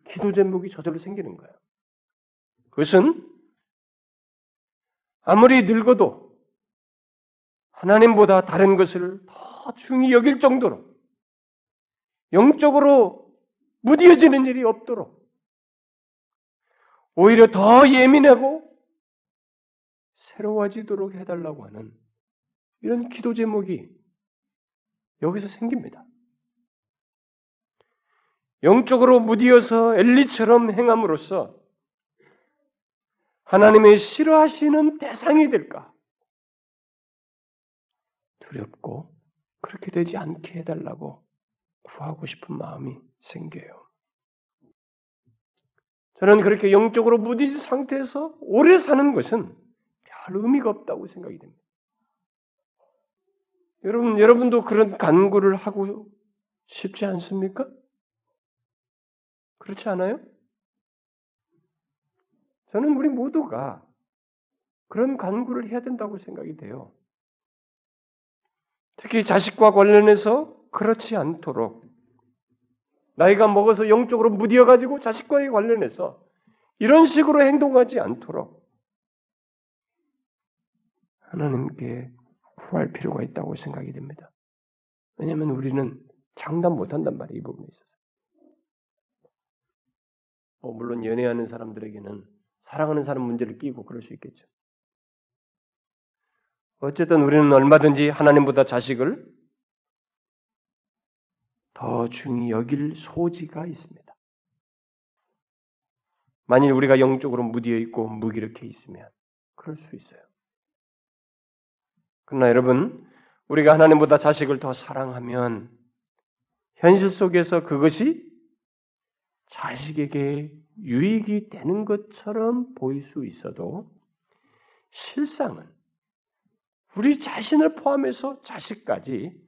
S1: 기도 제목이 저절로 생기는 거예요. 그것은 아무리 늙어도 하나님보다 다른 것을 더 중히 여길 정도로 영적으로 무디어지는 일이 없도록 오히려 더 예민하고 새로워지도록 해달라고 하는 이런 기도 제목이 여기서 생깁니다. 영적으로 무디어서 엘리처럼 행함으로써 하나님의 싫어하시는 대상이 될까? 두렵고 그렇게 되지 않게 해달라고 구하고 싶은 마음이 생겨요. 저는 그렇게 영적으로 무디진 상태에서 오래 사는 것은 별 의미가 없다고 생각이 됩니다. 여러분, 여러분도 그런 간구를 하고 싶지 않습니까? 그렇지 않아요? 저는 우리 모두가 그런 간구를 해야 된다고 생각이 돼요. 특히 자식과 관련해서 그렇지 않도록 나이가 먹어서 영적으로 무디어 가지고 자식과의 관련해서 이런 식으로 행동하지 않도록 하나님께 구할 필요가 있다고 생각이 됩니다. 왜냐하면 우리는 장담 못한단 말이에요. 이 부분에 있어서. 뭐 물론 연애하는 사람들에게는 사랑하는 사람 문제를 끼고 그럴 수 있겠죠. 어쨌든 우리는 얼마든지 하나님보다 자식을 더 중히 여길 소지가 있습니다. 만일 우리가 영적으로 무디어 있고 무기력해 있으면 그럴 수 있어요. 그러나 여러분, 우리가 하나님보다 자식을 더 사랑하면 현실 속에서 그것이 자식에게 유익이 되는 것처럼 보일 수 있어도 실상은 우리 자신을 포함해서 자식까지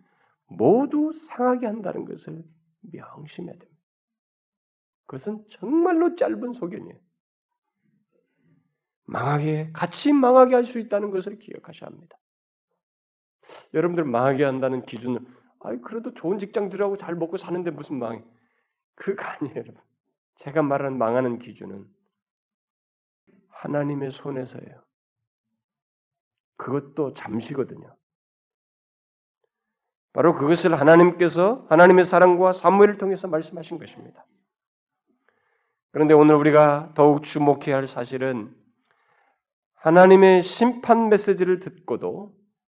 S1: 모두 상하게 한다는 것을 명심해야 됩니다. 그것은 정말로 짧은 소견이에요. 망하게 같이 망하게 할 수 있다는 것을 기억하셔야 합니다. 여러분들 망하게 한다는 기준은 아이 그래도 좋은 직장 들어가고 잘 먹고 사는데 무슨 망해? 그거 아니에요, 여러분. 제가 말하는 망하는 기준은 하나님의 손에서예요. 그것도 잠시거든요. 바로 그것을 하나님께서 하나님의 사랑과 사무엘을 통해서 말씀하신 것입니다. 그런데 오늘 우리가 더욱 주목해야 할 사실은 하나님의 심판 메시지를 듣고도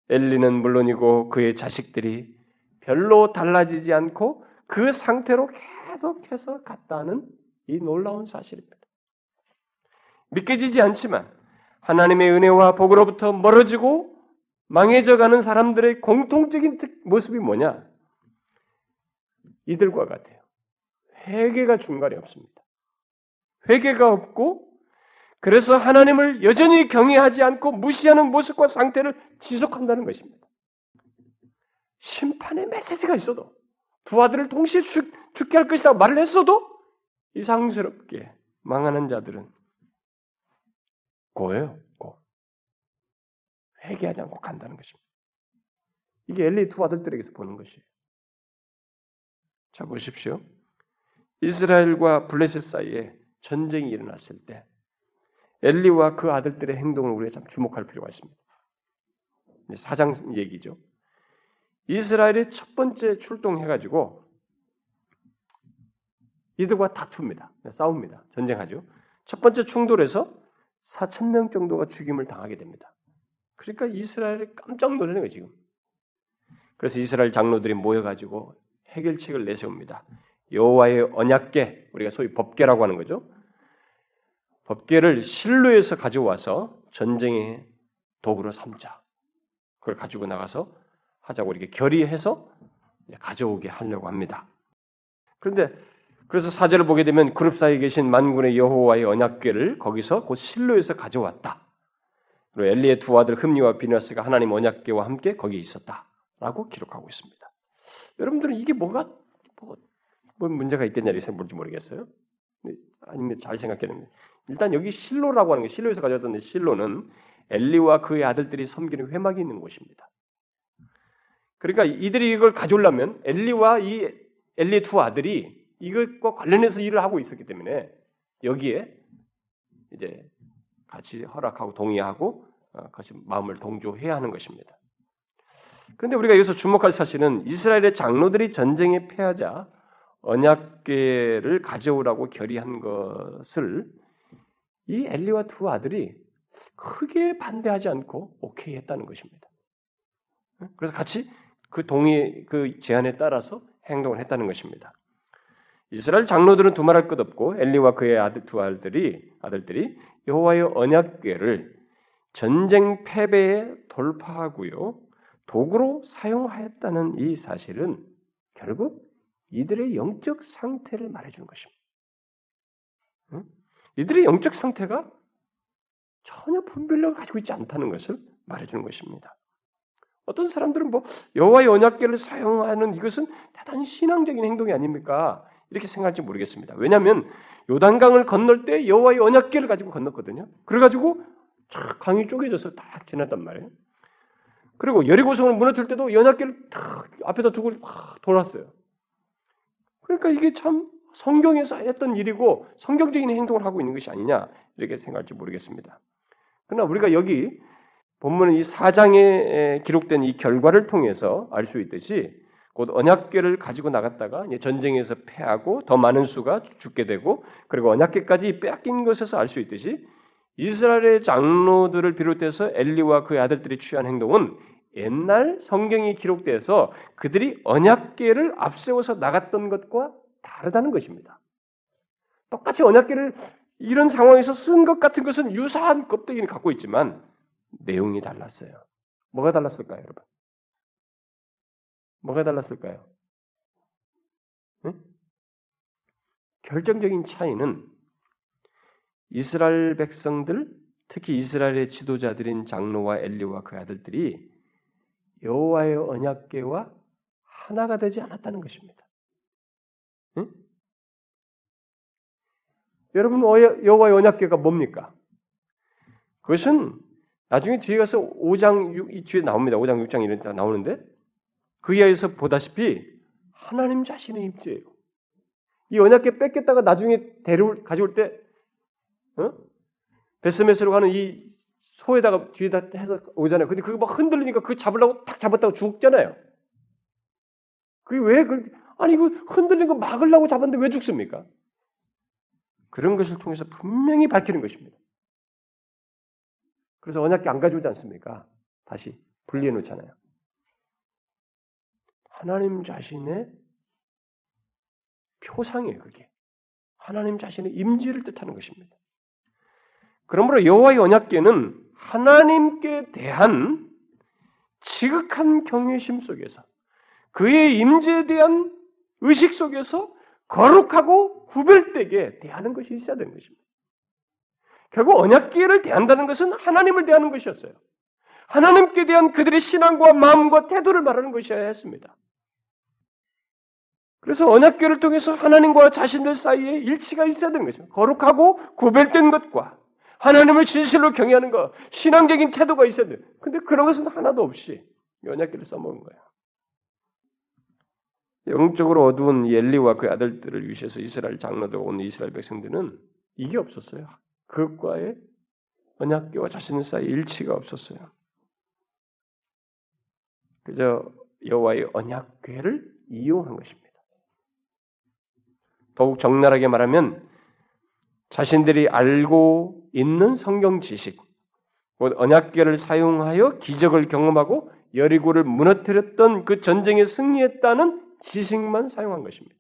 S1: 엘리는 물론이고 그의 자식들이 별로 달라지지 않고 그 상태로 계속해서 갔다는 이 놀라운 사실입니다. 믿겨지지 않지만 하나님의 은혜와 복으로부터 멀어지고 망해져 가는 사람들의 공통적인 모습이 뭐냐? 이들과 같아요. 회개가 중간에 없습니다. 회개가 없고 그래서 하나님을 여전히 경외하지 않고 무시하는 모습과 상태를 지속한다는 것입니다. 심판의 메시지가 있어도 두 아들을 동시에 죽, 죽게 할 것이라고 말을 했어도 이상스럽게 망하는 자들은 고예요. 고. 회개하지 않고 간다는 것입니다. 이게 엘리 두 아들들에게서 보는 것이에요. 자 보십시오. 이스라엘과 블레셋 사이에 전쟁이 일어났을 때 엘리와 그 아들들의 행동을 우리가 참 주목할 필요가 있습니다. 사장 얘기죠. 이스라엘이 첫 번째 출동해가지고 이들과 다툽니다. 싸웁니다. 전쟁하죠. 첫 번째 충돌에서 4천 명 정도가 죽임을 당하게 됩니다. 그러니까 이스라엘이 깜짝 놀라는 거예요 지금. 그래서 이스라엘 장로들이 모여 가지고 해결책을 내세웁니다. 여호와의 언약계 우리가 소위 법계라고 하는 거죠. 법계를 실로에서 가져와서 전쟁의 도구로 삼자. 그걸 가지고 나가서 하자고 이렇게 결의해서 가져오게 하려고 합니다. 그런데 그래서 사절을 보게 되면 그룹 사이에 계신 만군의 여호와의 언약궤를 거기서 곧 실로에서 가져왔다. 그리고 엘리의 두 아들 흠리와 비너스가 하나님 언약궤와 함께 거기에 있었다라고 기록하고 있습니다. 여러분들은 이게 뭐가 뭐, 뭐 문제가 있겠냐 이렇게 생각할지 모르겠어요. 아니면 잘 됩니다. 일단 여기 실로라고 하는 게 실로에서 가져왔던 실로는 엘리와 그의 아들들이 섬기는 회막이 있는 곳입니다. 그러니까 이들이 이걸 가져오려면 엘리와 이 엘리의 두 아들이 이것과 관련해서 일을 하고 있었기 때문에 여기에 이제 같이 허락하고 동의하고 어, 같이 마음을 동조해야 하는 것입니다. 그런데 우리가 여기서 주목할 사실은 이스라엘의 장로들이 전쟁에 패하자 언약궤를 가져오라고 결의한 것을 이 엘리와 두 아들이 크게 반대하지 않고 오케이 했다는 것입니다. 그래서 같이 그 동의 그 제안에 따라서 행동을 했다는 것입니다. 이스라엘 장로들은 두말할 것 없고 엘리와 그의 아들 두 아들들이 아들들이 여호와의 언약궤를 전쟁 패배에 돌파하고요 도구로 사용하였다는 이 사실은 결국 이들의 영적 상태를 말해주는 것입니다. 응? 이들의 영적 상태가 전혀 분별력을 가지고 있지 않다는 것을 말해주는 것입니다. 어떤 사람들은 뭐 여호와의 언약궤를 사용하는 이것은 대단히 신앙적인 행동이 아닙니까? 이렇게 생각할지 모르겠습니다. 왜냐하면 요단강을 건널 때 여호와의 언약궤를 가지고 건넜거든요. 그래가지고 쫙 강이 쪼개져서 딱 지났단 말이에요. 그리고 여리고성을 무너뜨릴 때도 연약궤를 딱 앞에다 두고 확 돌았어요. 그러니까 이게 참 성경에서 했던 일이고 성경적인 행동을 하고 있는 것이 아니냐 이렇게 생각할지 모르겠습니다. 그러나 우리가 여기 본문은 이 사장에 기록된 이 결과를 통해서 알 수 있듯이 곧 언약궤를 가지고 나갔다가 전쟁에서 패하고 더 많은 수가 죽게 되고 그리고 언약궤까지 빼앗긴 것에서 알 수 있듯이 이스라엘의 장로들을 비롯해서 엘리와 그의 아들들이 취한 행동은 옛날 성경이 기록돼서 그들이 언약궤를 앞세워서 나갔던 것과 다르다는 것입니다. 똑같이 언약궤를 이런 상황에서 쓴 것 같은 것은 유사한 껍데기를 갖고 있지만 내용이 달랐어요. 뭐가 달랐을까요, 여러분? 뭐가 달랐을까요? 응? 결정적인 차이는 이스라엘 백성들, 특히 이스라엘의 지도자들인 장로와 엘리와 그 아들들이 여호와의 언약궤와 하나가 되지 않았다는 것입니다. 응? 여러분 여호와의 언약궤가 뭡니까? 그것은 나중에 뒤에 가서 5장 6, 이 뒤에 나옵니다. 5장 6장 이런 데 나오는데 그 이하에서 보다시피 하나님 자신의 임재예요. 이 언약궤 뺏겼다가 나중에 데려 가져올 때 어? 베스메스로 가는 이 소에다가 뒤에다 해서 오잖아요. 근데 그거 막 흔들리니까 그 잡으려고 탁 잡았다고 죽잖아요. 그게 왜 그, 아니 그 흔들린 거 막으려고 잡았는데 왜 죽습니까? 그런 것을 통해서 분명히 밝히는 것입니다. 그래서 언약궤 안 가져오지 않습니까? 다시 분리해 놓잖아요. 하나님 자신의 표상이에요, 그게. 하나님 자신의 임재를 뜻하는 것입니다. 그러므로 여호와의 언약궤는 하나님께 대한 지극한 경외심 속에서 그의 임재에 대한 의식 속에서 거룩하고 구별되게 대하는 것이 있어야 되는 것입니다. 결국 언약궤를 대한다는 것은 하나님을 대하는 것이었어요. 하나님께 대한 그들의 신앙과 마음과 태도를 말하는 것이어야 했습니다. 그래서 언약궤를 통해서 하나님과 자신들 사이에 일치가 있어야 되는 것입니다. 거룩하고 구별된 것과 하나님을 진실로 경외하는 것, 신앙적인 태도가 있어야 돼요. 근데 그런 것은 하나도 없이 언약궤를 써먹은 거예요. 영적으로 어두운 엘리와 그 아들들을 위시해서 이스라엘 장로들 온 이스라엘 백성들은 이게 없었어요. 그것과의 언약궤와 자신 사이 일치가 없었어요. 그저 여호와의 언약궤를 이용한 것입니다. 더욱 적나라하게 말하면 자신들이 알고 있는 성경 지식, 곧 언약궤를 사용하여 기적을 경험하고 여리고를 무너뜨렸던 그 전쟁에 승리했다는 지식만 사용한 것입니다.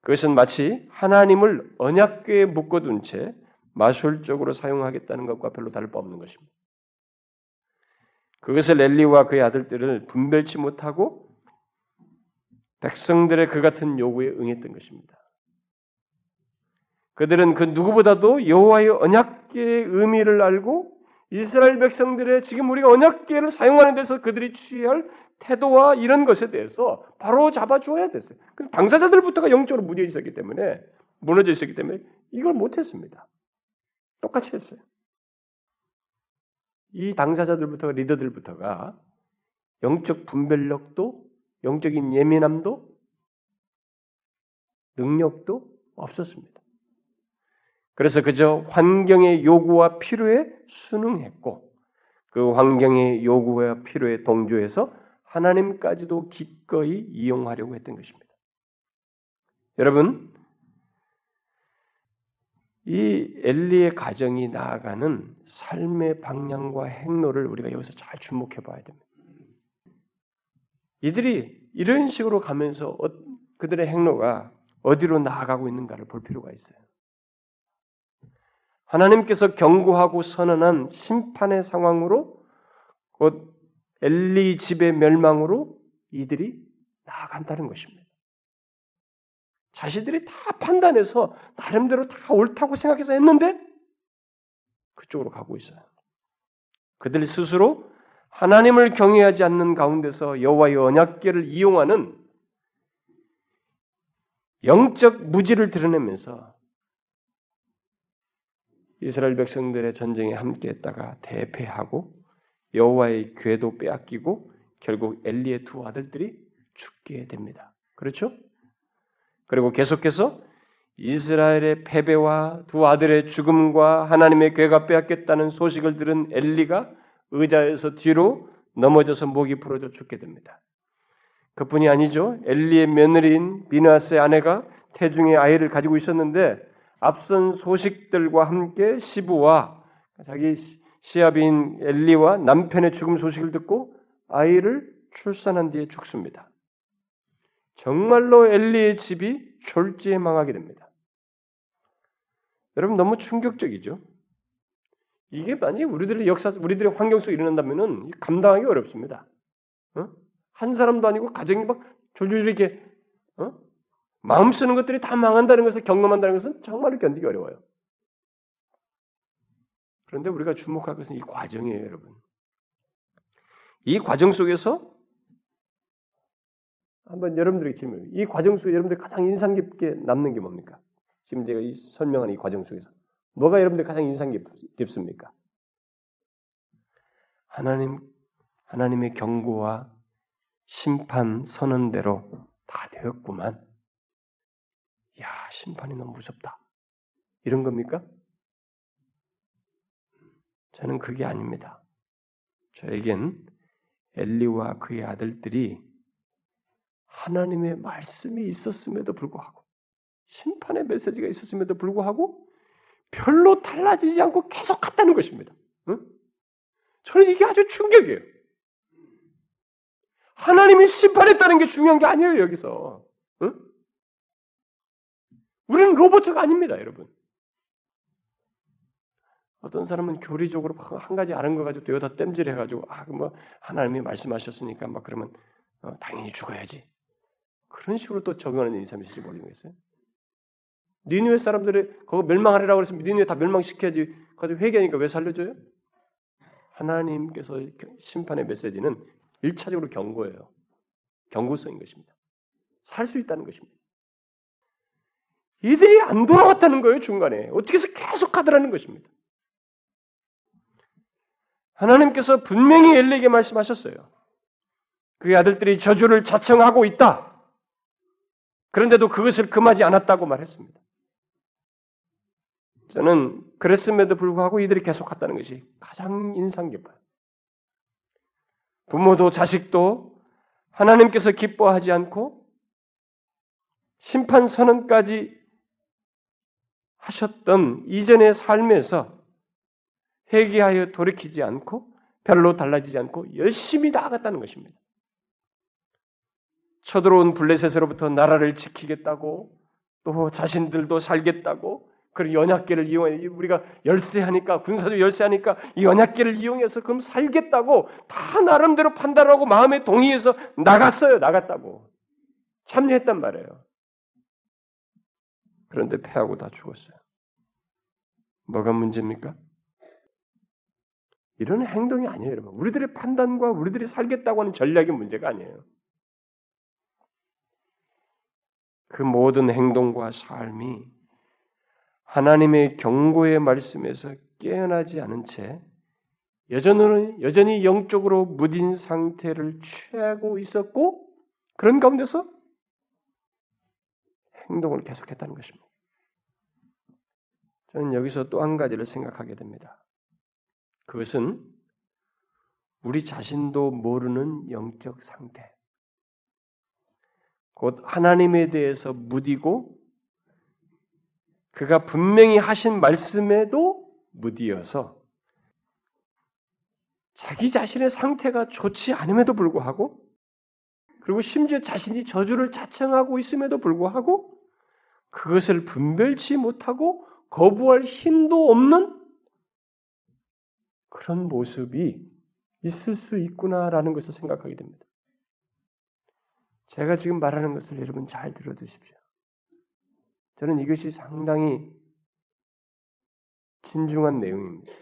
S1: 그것은 마치 하나님을 언약궤에 묶어둔 채 마술적으로 사용하겠다는 것과 별로 다를 바 없는 것입니다. 그것을 엘리와 그의 아들들을 분별치 못하고 백성들의 그 같은 요구에 응했던 것입니다. 그들은 그 누구보다도 여호와의 언약궤의 의미를 알고 이스라엘 백성들의 지금 우리가 언약궤를 사용하는 데서 그들이 취할 태도와 이런 것에 대해서 바로 잡아줘야 됐어요. 당사자들부터가 영적으로 무뎌 있었기 때문에 무너져 있었기 때문에 이걸 못했습니다. 똑같이 했어요. 이 당사자들부터가 리더들부터가 영적 분별력도 영적인 예민함도 능력도 없었습니다. 그래서 그저 환경의 요구와 필요에 순응했고 그 환경의 요구와 필요에 동조해서 하나님까지도 기꺼이 이용하려고 했던 것입니다. 여러분, 이 엘리의 가정이 나아가는 삶의 방향과 행로를 우리가 여기서 잘 주목해 봐야 됩니다. 이들이 이런 식으로 가면서 어, 그들의 행로가 어디로 나아가고 있는가를 볼 필요가 있어요. 하나님께서 경고하고 선언한 심판의 상황으로 곧 엘리 집의 멸망으로 이들이 나아간다는 것입니다. 자신들이 다 판단해서 나름대로 다 옳다고 생각해서 했는데 그쪽으로 가고 있어요. 그들 스스로 하나님을 경외하지 않는 가운데서 여호와의 언약궤를 이용하는 영적 무지를 드러내면서 이스라엘 백성들의 전쟁에 함께했다가 대패하고 여호와의 궤도 빼앗기고 결국 엘리의 두 아들들이 죽게 됩니다. 그렇죠? 그리고 계속해서 이스라엘의 패배와 두 아들의 죽음과 하나님의 궤가 빼앗겼다는 소식을 들은 엘리가 의자에서 뒤로 넘어져서 목이 부러져 죽게 됩니다. 그뿐이 아니죠. 엘리의 며느리인 비나스의 아내가 태중의 아이를 가지고 있었는데 앞선 소식들과 함께 시부와 자기 시아비인 엘리와 남편의 죽음 소식을 듣고 아이를 출산한 뒤에 죽습니다. 정말로 엘리의 집이 졸지에 망하게 됩니다. 여러분 너무 충격적이죠? 이게 만약 우리들의 역사, 우리들의 환경 속에 일어난다면은 감당하기 어렵습니다. 어? 한 사람도 아니고 가정이 막 졸졸 이렇게 어? 마음 쓰는 것들이 다 망한다는 것을 경험한다는 것은 정말로 견디기 어려워요. 그런데 우리가 주목할 것은 이 과정이에요, 여러분. 이 과정 속에서 한번 여러분들에게 질문. 이 과정 속에 여러분들 가장 인상 깊게 남는 게 뭡니까? 지금 제가 이 설명하는 이 과정 속에서 뭐가 여러분들 가장 인상 깊, 깊습니까? 하나님 하나님의 경고와 심판 선언대로 다 되었구만. 야, 심판이 너무 무섭다. 이런 겁니까? 저는 그게 아닙니다. 저에겐 엘리와 그의 아들들이 하나님의 말씀이 있었음에도 불구하고 심판의 메시지가 있었음에도 불구하고 별로 달라지지 않고 계속 갔다는 것입니다. 응? 저는 이게 아주 충격이에요. 하나님이 심판했다는 게 중요한 게 아니에요 여기서. 응? 우리는 로봇가 아닙니다, 여러분. 어떤 사람은 교리적으로 한 가지 아는 거 가지고 여기다 땜질해가지고 아 뭐 하나님이 말씀하셨으니까 막 그러면 어, 당연히 죽어야지 그런 식으로 또 적용하는 인사이 있을지 모르겠어요. 니누의 사람들이 그거 멸망하리라고 그래서 니누에 다 멸망시켜야지 가지고 회개하니까 왜 살려줘요? 하나님께서 심판의 메시지는 일차적으로 경고예요. 경고성인 것입니다. 살 수 있다는 것입니다. 이들이 안 돌아왔다는 거예요, 중간에. 어떻게 해서 계속 하더라는 것입니다. 하나님께서 분명히 엘리에게 말씀하셨어요. 그의 아들들이 저주를 자청하고 있다. 그런데도 그것을 금하지 않았다고 말했습니다. 저는 그랬음에도 불구하고 이들이 계속 갔다는 것이 가장 인상 깊어요. 부모도 자식도 하나님께서 기뻐하지 않고 심판 선언까지 하셨던 이전의 삶에서 회개하여 돌이키지 않고 별로 달라지지 않고 열심히 나아갔다는 것입니다. 쳐들어온 블레셋으로부터 나라를 지키겠다고 또 자신들도 살겠다고 그런 연약계를 이용해 우리가 열쇠하니까 군사도 열쇠하니까 이 연약계를 이용해서 그럼 살겠다고 다 나름대로 판단하고 마음에 동의해서 나갔어요. 나갔다고 참여했단 말이에요. 그런데 패하고 다 죽었어요. 뭐가 문제입니까? 이런 행동이 아니에요, 여러분. 우리들의 판단과 우리들이 살겠다고 하는 전략이 문제가 아니에요. 그 모든 행동과 삶이 하나님의 경고의 말씀에서 깨어나지 않은 채 여전히, 여전히 영적으로 무딘 상태를 취하고 있었고 그런 가운데서 행동을 계속했다는 것입니다. 저는 여기서 또 한 가지를 생각하게 됩니다. 그것은 우리 자신도 모르는 영적 상태. 곧 하나님에 대해서 무디고 그가 분명히 하신 말씀에도 무디어서 자기 자신의 상태가 좋지 않음에도 불구하고 그리고 심지어 자신이 저주를 자청하고 있음에도 불구하고 그것을 분별치 못하고 거부할 힘도 없는 그런 모습이 있을 수 있구나라는 것을 생각하게 됩니다. 제가 지금 말하는 것을 여러분 잘 들어두십시오. 저는 이것이 상당히 진중한 내용입니다.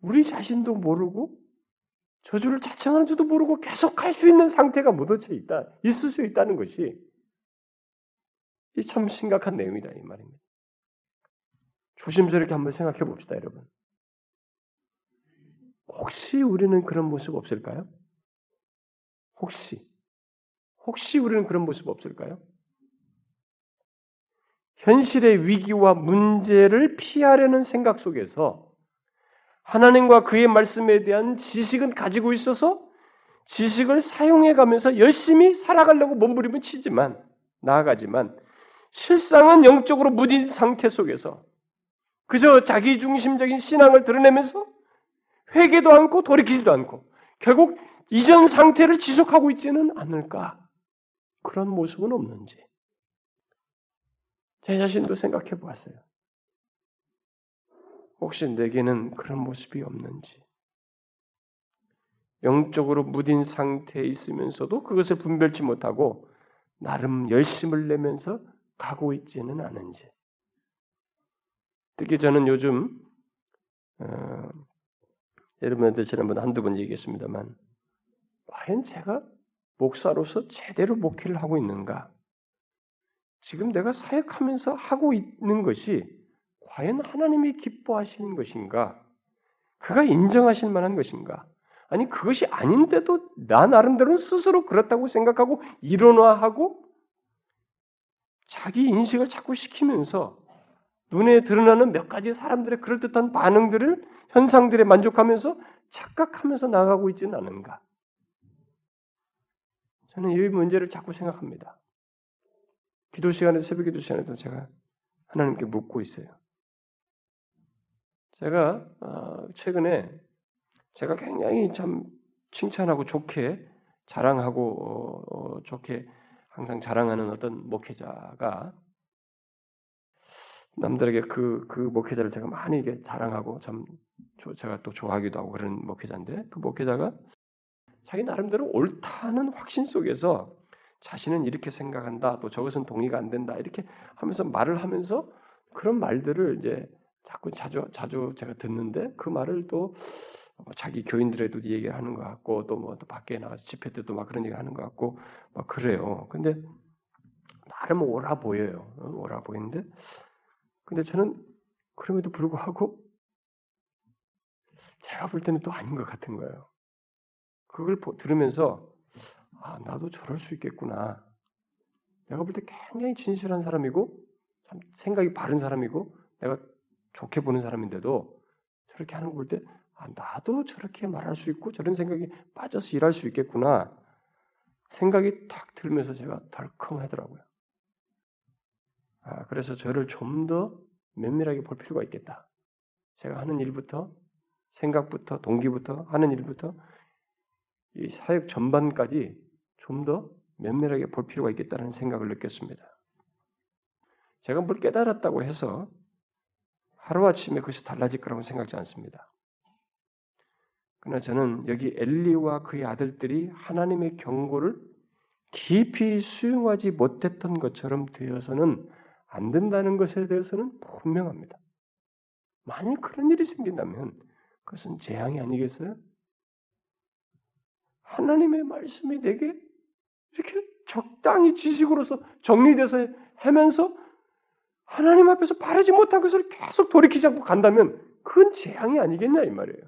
S1: 우리 자신도 모르고 저주를 자청하는지도 모르고 계속 할 수 있는 상태가 묻어져 있다, 있을 수 있다는 것이 참 심각한 내용이다 이 말입니다. 조심스럽게 한번 생각해 봅시다, 여러분. 혹시 우리는 그런 모습 없을까요? 혹시 혹시 우리는 그런 모습 없을까요? 현실의 위기와 문제를 피하려는 생각 속에서 하나님과 그의 말씀에 대한 지식은 가지고 있어서 지식을 사용해 가면서 열심히 살아가려고 몸부림은 치지만 나아가지만 실상은 영적으로 무딘 상태 속에서 그저 자기 중심적인 신앙을 드러내면서 회개도 않고 돌이키지도 않고 결국 이전 상태를 지속하고 있지는 않을까? 그런 모습은 없는지 제 자신도 생각해 보았어요. 혹시 내게는 그런 모습이 없는지 영적으로 무딘 상태에 있으면서도 그것을 분별치 못하고 나름 열심을 내면서 가고 있지는 않은지. 특히 저는 요즘 어, 여러분한테 지난번에 한두 번 얘기했습니다만 과연 제가 목사로서 제대로 목회를 하고 있는가? 지금 내가 사역하면서 하고 있는 것이 과연 하나님이 기뻐하시는 것인가? 그가 인정하실 만한 것인가? 아니 그것이 아닌데도 나 나름대로는 스스로 그렇다고 생각하고 일원화하고 자기 인식을 자꾸 시키면서 눈에 드러나는 몇 가지 사람들의 그럴듯한 반응들을 현상들에 만족하면서 착각하면서 나가고 있지는 않은가? 저는 이 문제를 자꾸 생각합니다. 기도 시간에 새벽 기도 시간에도 제가 하나님께 묻고 있어요. 제가 어, 최근에 제가 굉장히 참 칭찬하고 좋게 자랑하고 어, 어, 좋게 항상 자랑하는 어떤 목회자가 남들에게 그, 그 목회자를 제가 많이 자랑하고 참 제가 또 좋아하기도 하고 그런 목회자인데 그 목회자가 자기 나름대로 옳다는 확신 속에서 자신은 이렇게 생각한다 또 저것은 동의가 안 된다 이렇게 하면서 말을 하면서 그런 말들을 이제 자꾸 자주 자주 제가 듣는데 그 말을 또 자기 교인들에도 얘기를 하는 것 같고 또 뭐 또 밖에 나가서 집회 때도 막 그런 얘기 하는 것 같고 막 그래요. 근데 나름 옳아 보여요. 옳아 보이는데 근데 저는 그럼에도 불구하고 제가 볼 때는 또 아닌 것 같은 거예요. 그걸 들으면서 아 나도 저럴 수 있겠구나. 내가 볼 때 굉장히 진실한 사람이고 참 생각이 바른 사람이고 내가 좋게 보는 사람인데도 저렇게 하는 거볼때 아, 나도 저렇게 말할 수 있고 저런 생각이 빠져서 일할 수 있겠구나 생각이 탁 들면서 제가 덜컹 하더라고요. 아, 그래서 저를 좀 더 면밀하게 볼 필요가 있겠다. 제가 하는 일부터 생각부터 동기부터 하는 일부터 이 사역 전반까지 좀 더 면밀하게 볼 필요가 있겠다는 생각을 느꼈습니다. 제가 뭘 깨달았다고 해서 하루아침에 그것이 달라질 거라고 생각지 않습니다. 그러나 저는 여기 엘리와 그의 아들들이 하나님의 경고를 깊이 수용하지 못했던 것처럼 되어서는 안 된다는 것에 대해서는 분명합니다. 만일 그런 일이 생긴다면 그것은 재앙이 아니겠어요? 하나님의 말씀이 내게 이렇게 적당히 지식으로서 정리돼서 하면서 하나님 앞에서 바르지 못한 것을 계속 돌이키지 않고 간다면 그건 재앙이 아니겠냐 이 말이에요.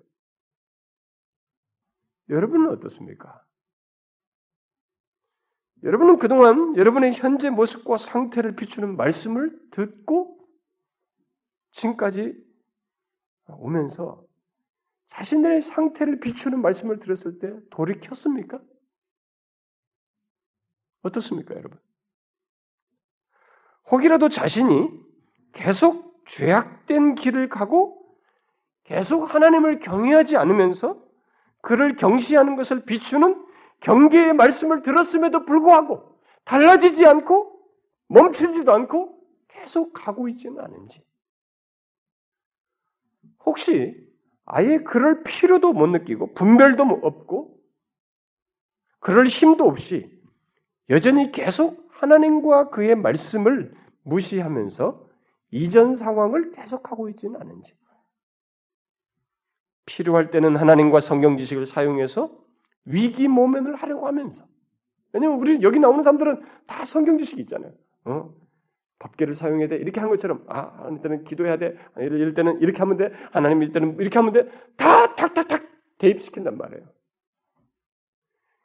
S1: 여러분은 어떻습니까? 여러분은 그동안 여러분의 현재 모습과 상태를 비추는 말씀을 듣고 지금까지 오면서 자신들의 상태를 비추는 말씀을 들었을 때 돌이켰습니까? 어떻습니까, 여러분? 혹이라도 자신이 계속 죄악된 길을 가고 계속 하나님을 경외하지 않으면서 그를 경시하는 것을 비추는 경계의 말씀을 들었음에도 불구하고 달라지지 않고 멈추지도 않고 계속 가고 있지는 않은지. 혹시 아예 그럴 필요도 못 느끼고 분별도 없고 그럴 힘도 없이 여전히 계속 하나님과 그의 말씀을 무시하면서 이전 상황을 계속하고 있지는 않은지. 필요할 때는 하나님과 성경 지식을 사용해서 위기 모면을 하려고 하면서 왜냐면 우리 여기 나오는 사람들은 다 성경 지식이 있잖아요. 어? 법계를 사용해야 돼 이렇게 한 것처럼 아 하나님 때는 기도해야 돼 이럴 때는 이렇게 하면 돼 하나님 일 때는 이렇게 하면 돼 다 탁탁탁 대입시킨단 말이에요.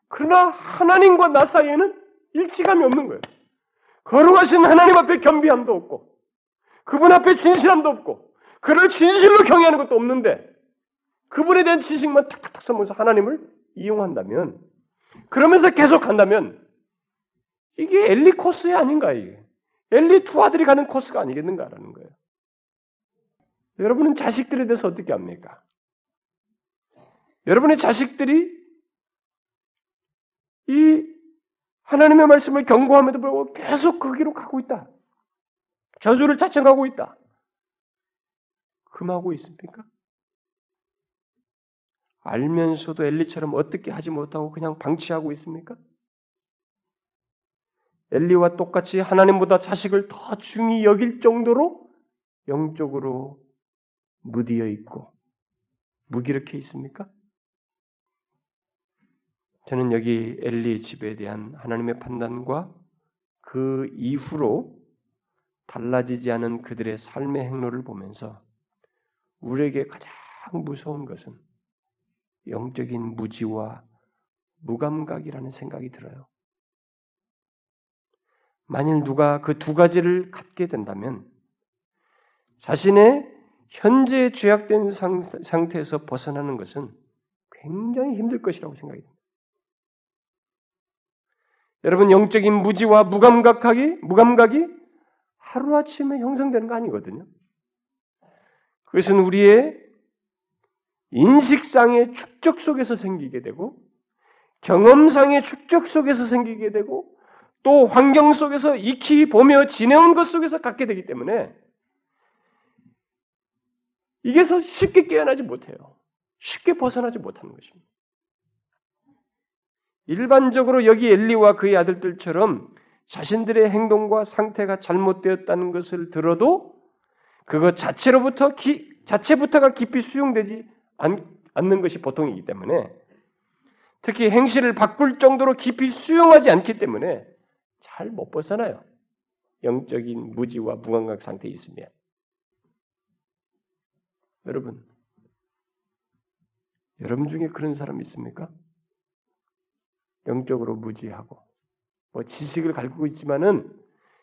S1: 그러나 하나님과 나 사이에는 일치감이 없는 거예요. 거룩하신 하나님 앞에 겸비함도 없고 그분 앞에 진실함도 없고 그를 진실로 경외하는 것도 없는데 그분에 대한 지식만 탁탁탁 써면서 하나님을 이용한다면 그러면서 계속 간다면 이게 엘리 코스에 아닌가 이게 엘리 두 아들이 가는 코스가 아니겠는가라는 거예요. 여러분은 자식들에 대해서 어떻게 합니까? 여러분의 자식들이 이 하나님의 말씀을 경고함에도 불구하고 계속 거기로 가고 있다. 저주를 자청하고 있다. 금하고 있습니까? 알면서도 엘리처럼 어떻게 하지 못하고 그냥 방치하고 있습니까? 엘리와 똑같이 하나님보다 자식을 더 중히 여길 정도로 영적으로 무디어 있고 무기력해 있습니까? 저는 여기 엘리 집에 대한 하나님의 판단과 그 이후로 달라지지 않은 그들의 삶의 행로를 보면서 우리에게 가장 무서운 것은 영적인 무지와 무감각이라는 생각이 들어요. 만일 누가 그 두 가지를 갖게 된다면 자신의 현재 죄악된 상태에서 벗어나는 것은 굉장히 힘들 것이라고 생각이 듭니다. 여러분 영적인 무지와 무감각하기 무감각이 하루아침에 형성되는 거 아니거든요. 그것은 우리의 인식상의 축적 속에서 생기게 되고 경험상의 축적 속에서 생기게 되고 또 환경 속에서 익히 보며 지내온 것 속에서 갖게 되기 때문에 이게서 쉽게 깨어나지 못해요. 쉽게 벗어나지 못하는 것입니다. 일반적으로 여기 엘리와 그의 아들들처럼 자신들의 행동과 상태가 잘못되었다는 것을 들어도 그것 자체로부터 기, 자체부터가 깊이 수용되지 않, 않는 것이 보통이기 때문에 특히 행실을 바꿀 정도로 깊이 수용하지 않기 때문에 잘 못 벗어나요. 영적인 무지와 무감각 상태에 있으면 여러분 여러분 중에 그런 사람 있습니까? 영적으로 무지하고 뭐 지식을 가지고 있지만은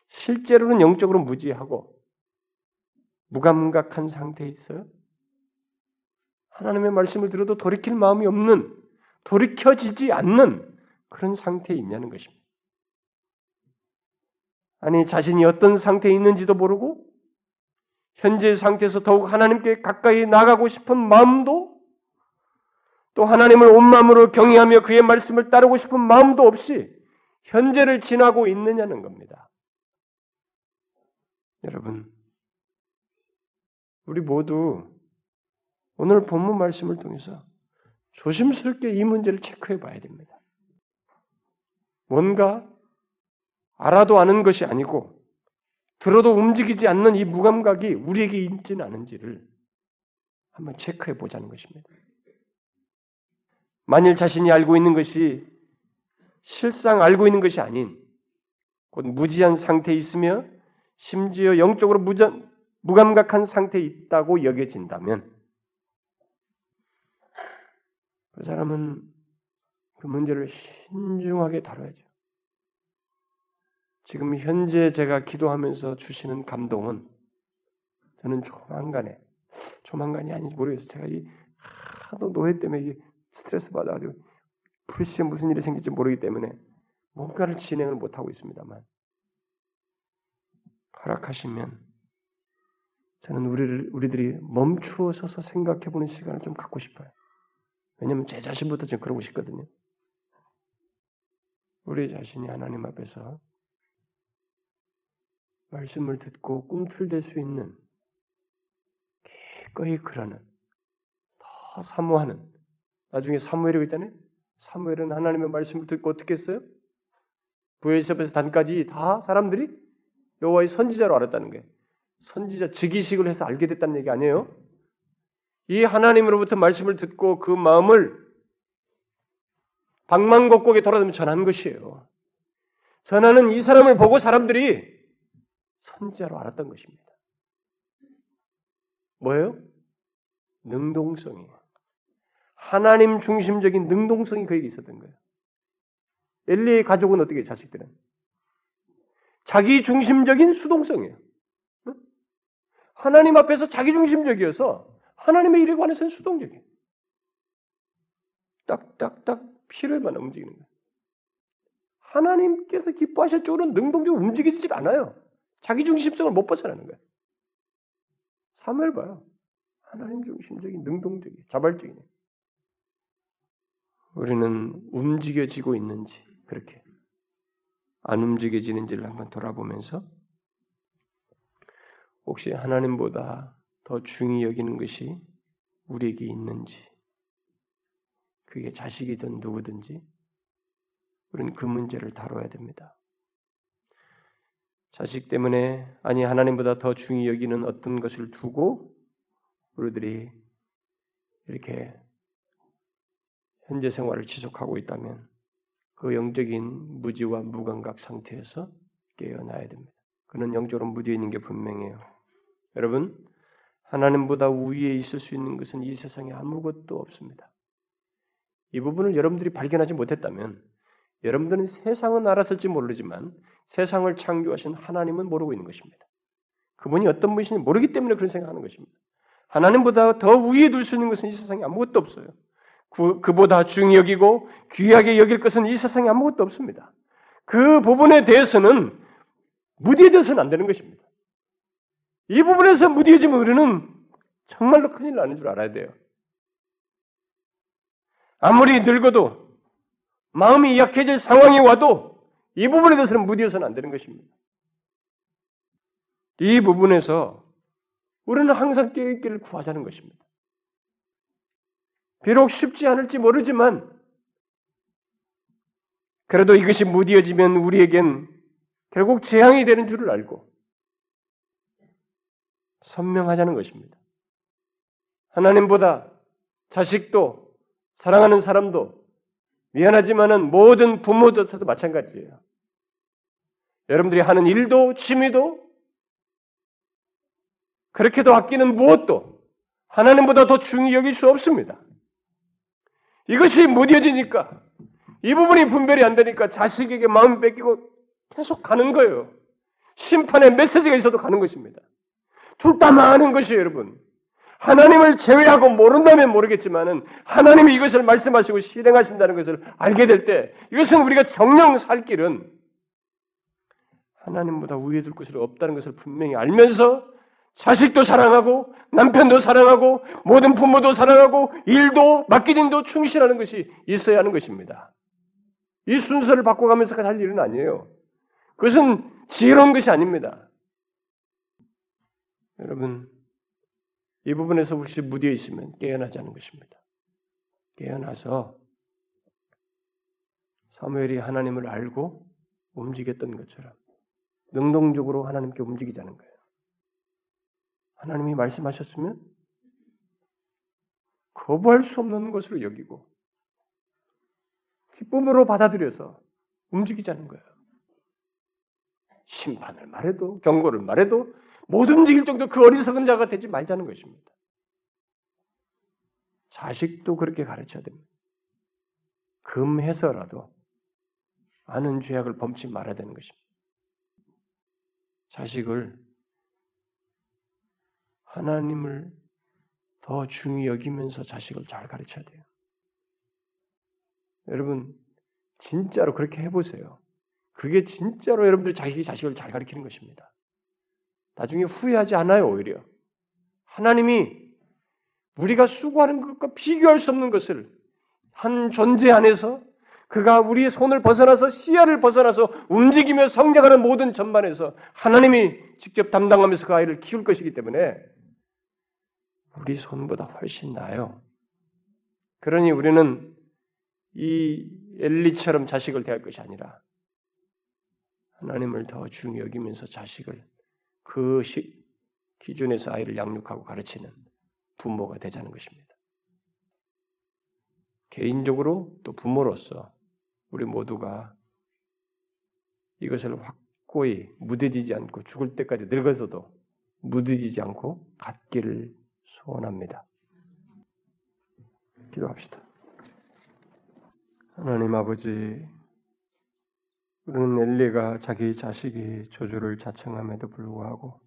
S1: 실제로는 영적으로 무지하고 무감각한 상태에 있어요. 하나님의 말씀을 들어도 돌이킬 마음이 없는 돌이켜지지 않는 그런 상태에 있냐는 것입니다. 아니 자신이 어떤 상태에 있는지도 모르고 현재 상태에서 더욱 하나님께 가까이 나가고 싶은 마음도 또 하나님을 온 마음으로 경외하며 그의 말씀을 따르고 싶은 마음도 없이 현재를 지나고 있느냐는 겁니다. 여러분, 우리 모두 오늘 본문 말씀을 통해서 조심스럽게 이 문제를 체크해 봐야 됩니다. 뭔가 알아도 아는 것이 아니고 들어도 움직이지 않는 이 무감각이 우리에게 있지는 않은지를 한번 체크해 보자는 것입니다. 만일 자신이 알고 있는 것이 실상 알고 있는 것이 아닌 곧 무지한 상태에 있으며 심지어 영적으로 무전, 무감각한 상태에 있다고 여겨진다면 그 사람은 그 문제를 신중하게 다뤄야죠. 지금 현재 제가 기도하면서 주시는 감동은 저는 조만간에 조만간이 아닌지 모르겠어요. 제가 이 하도 노예 때문에 스트레스 받아가지고 불시에 무슨 일이 생길지 모르기 때문에 뭔가를 진행을 못하고 있습니다만 허락하시면 저는 우리를 우리들이 멈추어 서서 생각해 보는 시간을 좀 갖고 싶어요. 왜냐하면 제 자신부터 좀 그러고 싶거든요. 우리 자신이 하나님 앞에서 말씀을 듣고 꿈틀댈 수 있는 기꺼이 그러는 더 사모하는 나중에 사무엘이고 있잖아요. 사무엘은 하나님의 말씀을 듣고 어떻게 했어요? 부에서부터 단까지 다 사람들이 여호와의 선지자로 알았다는 거예요. 선지자 즉위식을 해서 알게 됐다는 얘기 아니에요? 이 하나님으로부터 말씀을 듣고 그 마음을 방망곡곡에 돌아다니며 전한 것이에요. 전하는 이 사람을 보고 사람들이 선지자로 알았던 것입니다. 뭐예요? 능동성이에요. 하나님 중심적인 능동성이 그에게 있었던 거예요. 엘리의 가족은 어떻게 자식들은? 자기 중심적인 수동성이에요. 하나님 앞에서 자기 중심적이어서 하나님의 일에 관해서는 수동적이에요. 딱딱딱 필요에만 움직이는 거예요. 하나님께서 기뻐하실 쪽으로 능동적으로 움직이지 않아요. 자기 중심성을 못 벗어나는 거예요. 사무엘 봐요. 하나님 중심적인 능동적인 자발적인 우리는 움직여지고 있는지 그렇게 안 움직여지는지를 한번 돌아보면서 혹시 하나님보다 더 중히 여기는 것이 우리에게 있는지 그게 자식이든 누구든지 우리는 그 문제를 다뤄야 됩니다. 자식 때문에 아니 하나님보다 더 중히 여기는 어떤 것을 두고 우리들이 이렇게 현재 생활을 지속하고 있다면 그 영적인 무지와 무감각 상태에서 깨어나야 됩니다. 그는 영적으로 무디어 있는 게 분명해요. 여러분, 하나님보다 우위에 있을 수 있는 것은 이 세상에 아무것도 없습니다. 이 부분을 여러분들이 발견하지 못했다면 여러분들은 세상은 알았을지 모르지만 세상을 창조하신 하나님은 모르고 있는 것입니다. 그분이 어떤 분이신지 모르기 때문에 그런 생각하는 것입니다. 하나님보다 더 위에 둘 수 있는 것은 이 세상에 아무것도 없어요. 그, 그보다 중히 여기고 귀하게 여길 것은 이 세상에 아무것도 없습니다. 그 부분에 대해서는 무디해져서는 안 되는 것입니다. 이 부분에서 무디해지면 우리는 정말로 큰일 나는 줄 알아야 돼요. 아무리 늙어도 마음이 약해질 상황이 와도 이 부분에 대해서는 무디해서는 안 되는 것입니다. 이 부분에서 우리는 항상 깨있기를 구하자는 것입니다. 비록 쉽지 않을지 모르지만 그래도 이것이 무디어지면 우리에겐 결국 재앙이 되는 줄을 알고 선명하자는 것입니다. 하나님보다 자식도 사랑하는 사람도 미안하지만은 모든 부모조차도 마찬가지예요. 여러분들이 하는 일도 취미도 그렇게도 아끼는 무엇도 하나님보다 더 중히 여길 수 없습니다. 이것이 무뎌지니까 이 부분이 분별이 안 되니까 자식에게 마음 뺏기고 계속 가는 거예요. 심판의 메시지가 있어도 가는 것입니다. 둘 다 망하는 것이에요, 여러분. 하나님을 제외하고 모른다면 모르겠지만은 하나님이 이것을 말씀하시고 실행하신다는 것을 알게 될 때 이것은 우리가 정령 살 길은 하나님보다 위에 둘 것이 없다는 것을 분명히 알면서 자식도 사랑하고 남편도 사랑하고 모든 부모도 사랑하고 일도 맡긴 일도 충실하는 것이 있어야 하는 것입니다. 이 순서를 바꿔가면서 할 일은 아니에요. 그것은 지혜로운 것이 아닙니다. 여러분, 이 부분에서 혹시 무디어 있으면 깨어나자는 것입니다. 깨어나서 사무엘이 하나님을 알고 움직였던 것처럼 능동적으로 하나님께 움직이자는 거예요. 하나님이 말씀하셨으면 거부할 수 없는 것으로 여기고 기쁨으로 받아들여서 움직이자는 거예요. 심판을 말해도 경고를 말해도 못 움직일 정도 그 어리석은 자가 되지 말자는 것입니다. 자식도 그렇게 가르쳐야 됩니다. 금해서라도 아는 죄악을 범치 말아야 되는 것입니다. 자식을 하나님을 더 중히 여기면서 자식을 잘 가르쳐야 돼요. 여러분, 진짜로 그렇게 해보세요. 그게 진짜로 여러분들 자식이 자식을 잘 가르치는 것입니다. 나중에 후회하지 않아요, 오히려. 하나님이 우리가 수고하는 것과 비교할 수 없는 것을 한 존재 안에서 그가 우리의 손을 벗어나서 씨앗을 벗어나서 움직이며 성장하는 모든 전반에서 하나님이 직접 담당하면서 그 아이를 키울 것이기 때문에 우리 손보다 훨씬 나아요. 그러니 우리는 이 엘리처럼 자식을 대할 것이 아니라 하나님을 더 중히 여기면서 자식을 그 시, 기준에서 아이를 양육하고 가르치는 부모가 되자는 것입니다. 개인적으로 또 부모로서 우리 모두가 이것을 확고히 무뎌지지 않고 죽을 때까지 늙어서도 무뎌지지 않고 갖기를 소원합니다. 기도합시다. 하나님 아버지, 우리는 엘리가 자기 자식이 저주를 자청함에도 불구하고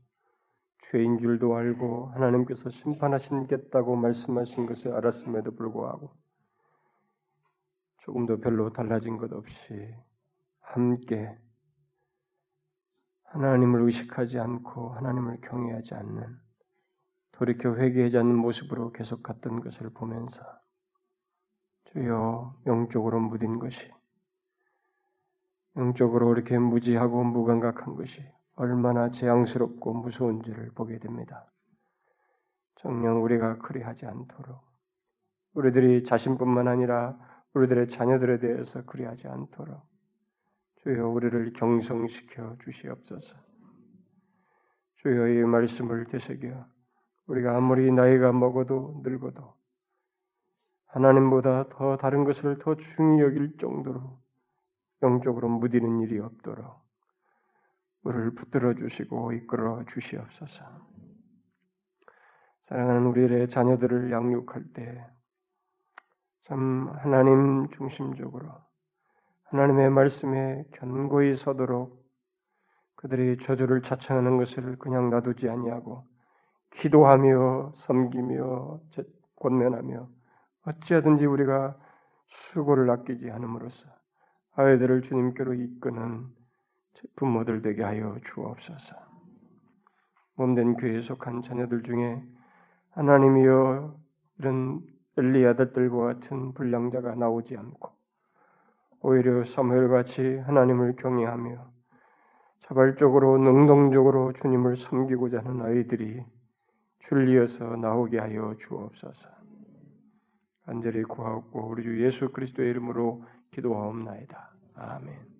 S1: 죄인 줄도 알고 하나님께서 심판하시겠다고 말씀하신 것을 알았음에도 불구하고 조금도 별로 달라진 것 없이 함께 하나님을 의식하지 않고 하나님을 경외하지 않는 돌이켜 회개하지 않는 모습으로 계속 갔던 것을 보면서 주여 영적으로 무딘 것이 영적으로 이렇게 무지하고 무감각한 것이 얼마나 재앙스럽고 무서운지를 보게 됩니다. 정녕 우리가 그리하지 않도록 우리들이 자신뿐만 아니라 우리들의 자녀들에 대해서 그리하지 않도록 주여 우리를 경성시켜 주시옵소서.
S2: 주여 이 말씀을 되새겨 우리가 아무리 나이가 먹어도 늙어도 하나님보다 더 다른 것을 더 중히 여길 정도로 영적으로 무디는 일이 없도록 우리를 붙들어 주시고 이끌어 주시옵소서. 사랑하는 우리의 자녀들을 양육할 때 참 하나님 중심적으로 하나님의 말씀에 견고히 서도록 그들이 저주를 자청하는 것을 그냥 놔두지 아니하고 기도하며 섬기며 권면하며 어찌하든지 우리가 수고를 아끼지 않음으로써 아이들을 주님께로 이끄는 부모들 되게 하여 주옵소서. 몸된 교회에 속한 자녀들 중에 하나님이여 이런 엘리 아들들과 같은 불량자가 나오지 않고 오히려 사무엘 같이 하나님을 경외하며 자발적으로 능동적으로 주님을 섬기고자 하는 아이들이 줄리어서 나오게 하여 주옵소서. 간절히 구하고 우리 주 예수 그리스도의 이름으로 기도하옵나이다. 아멘.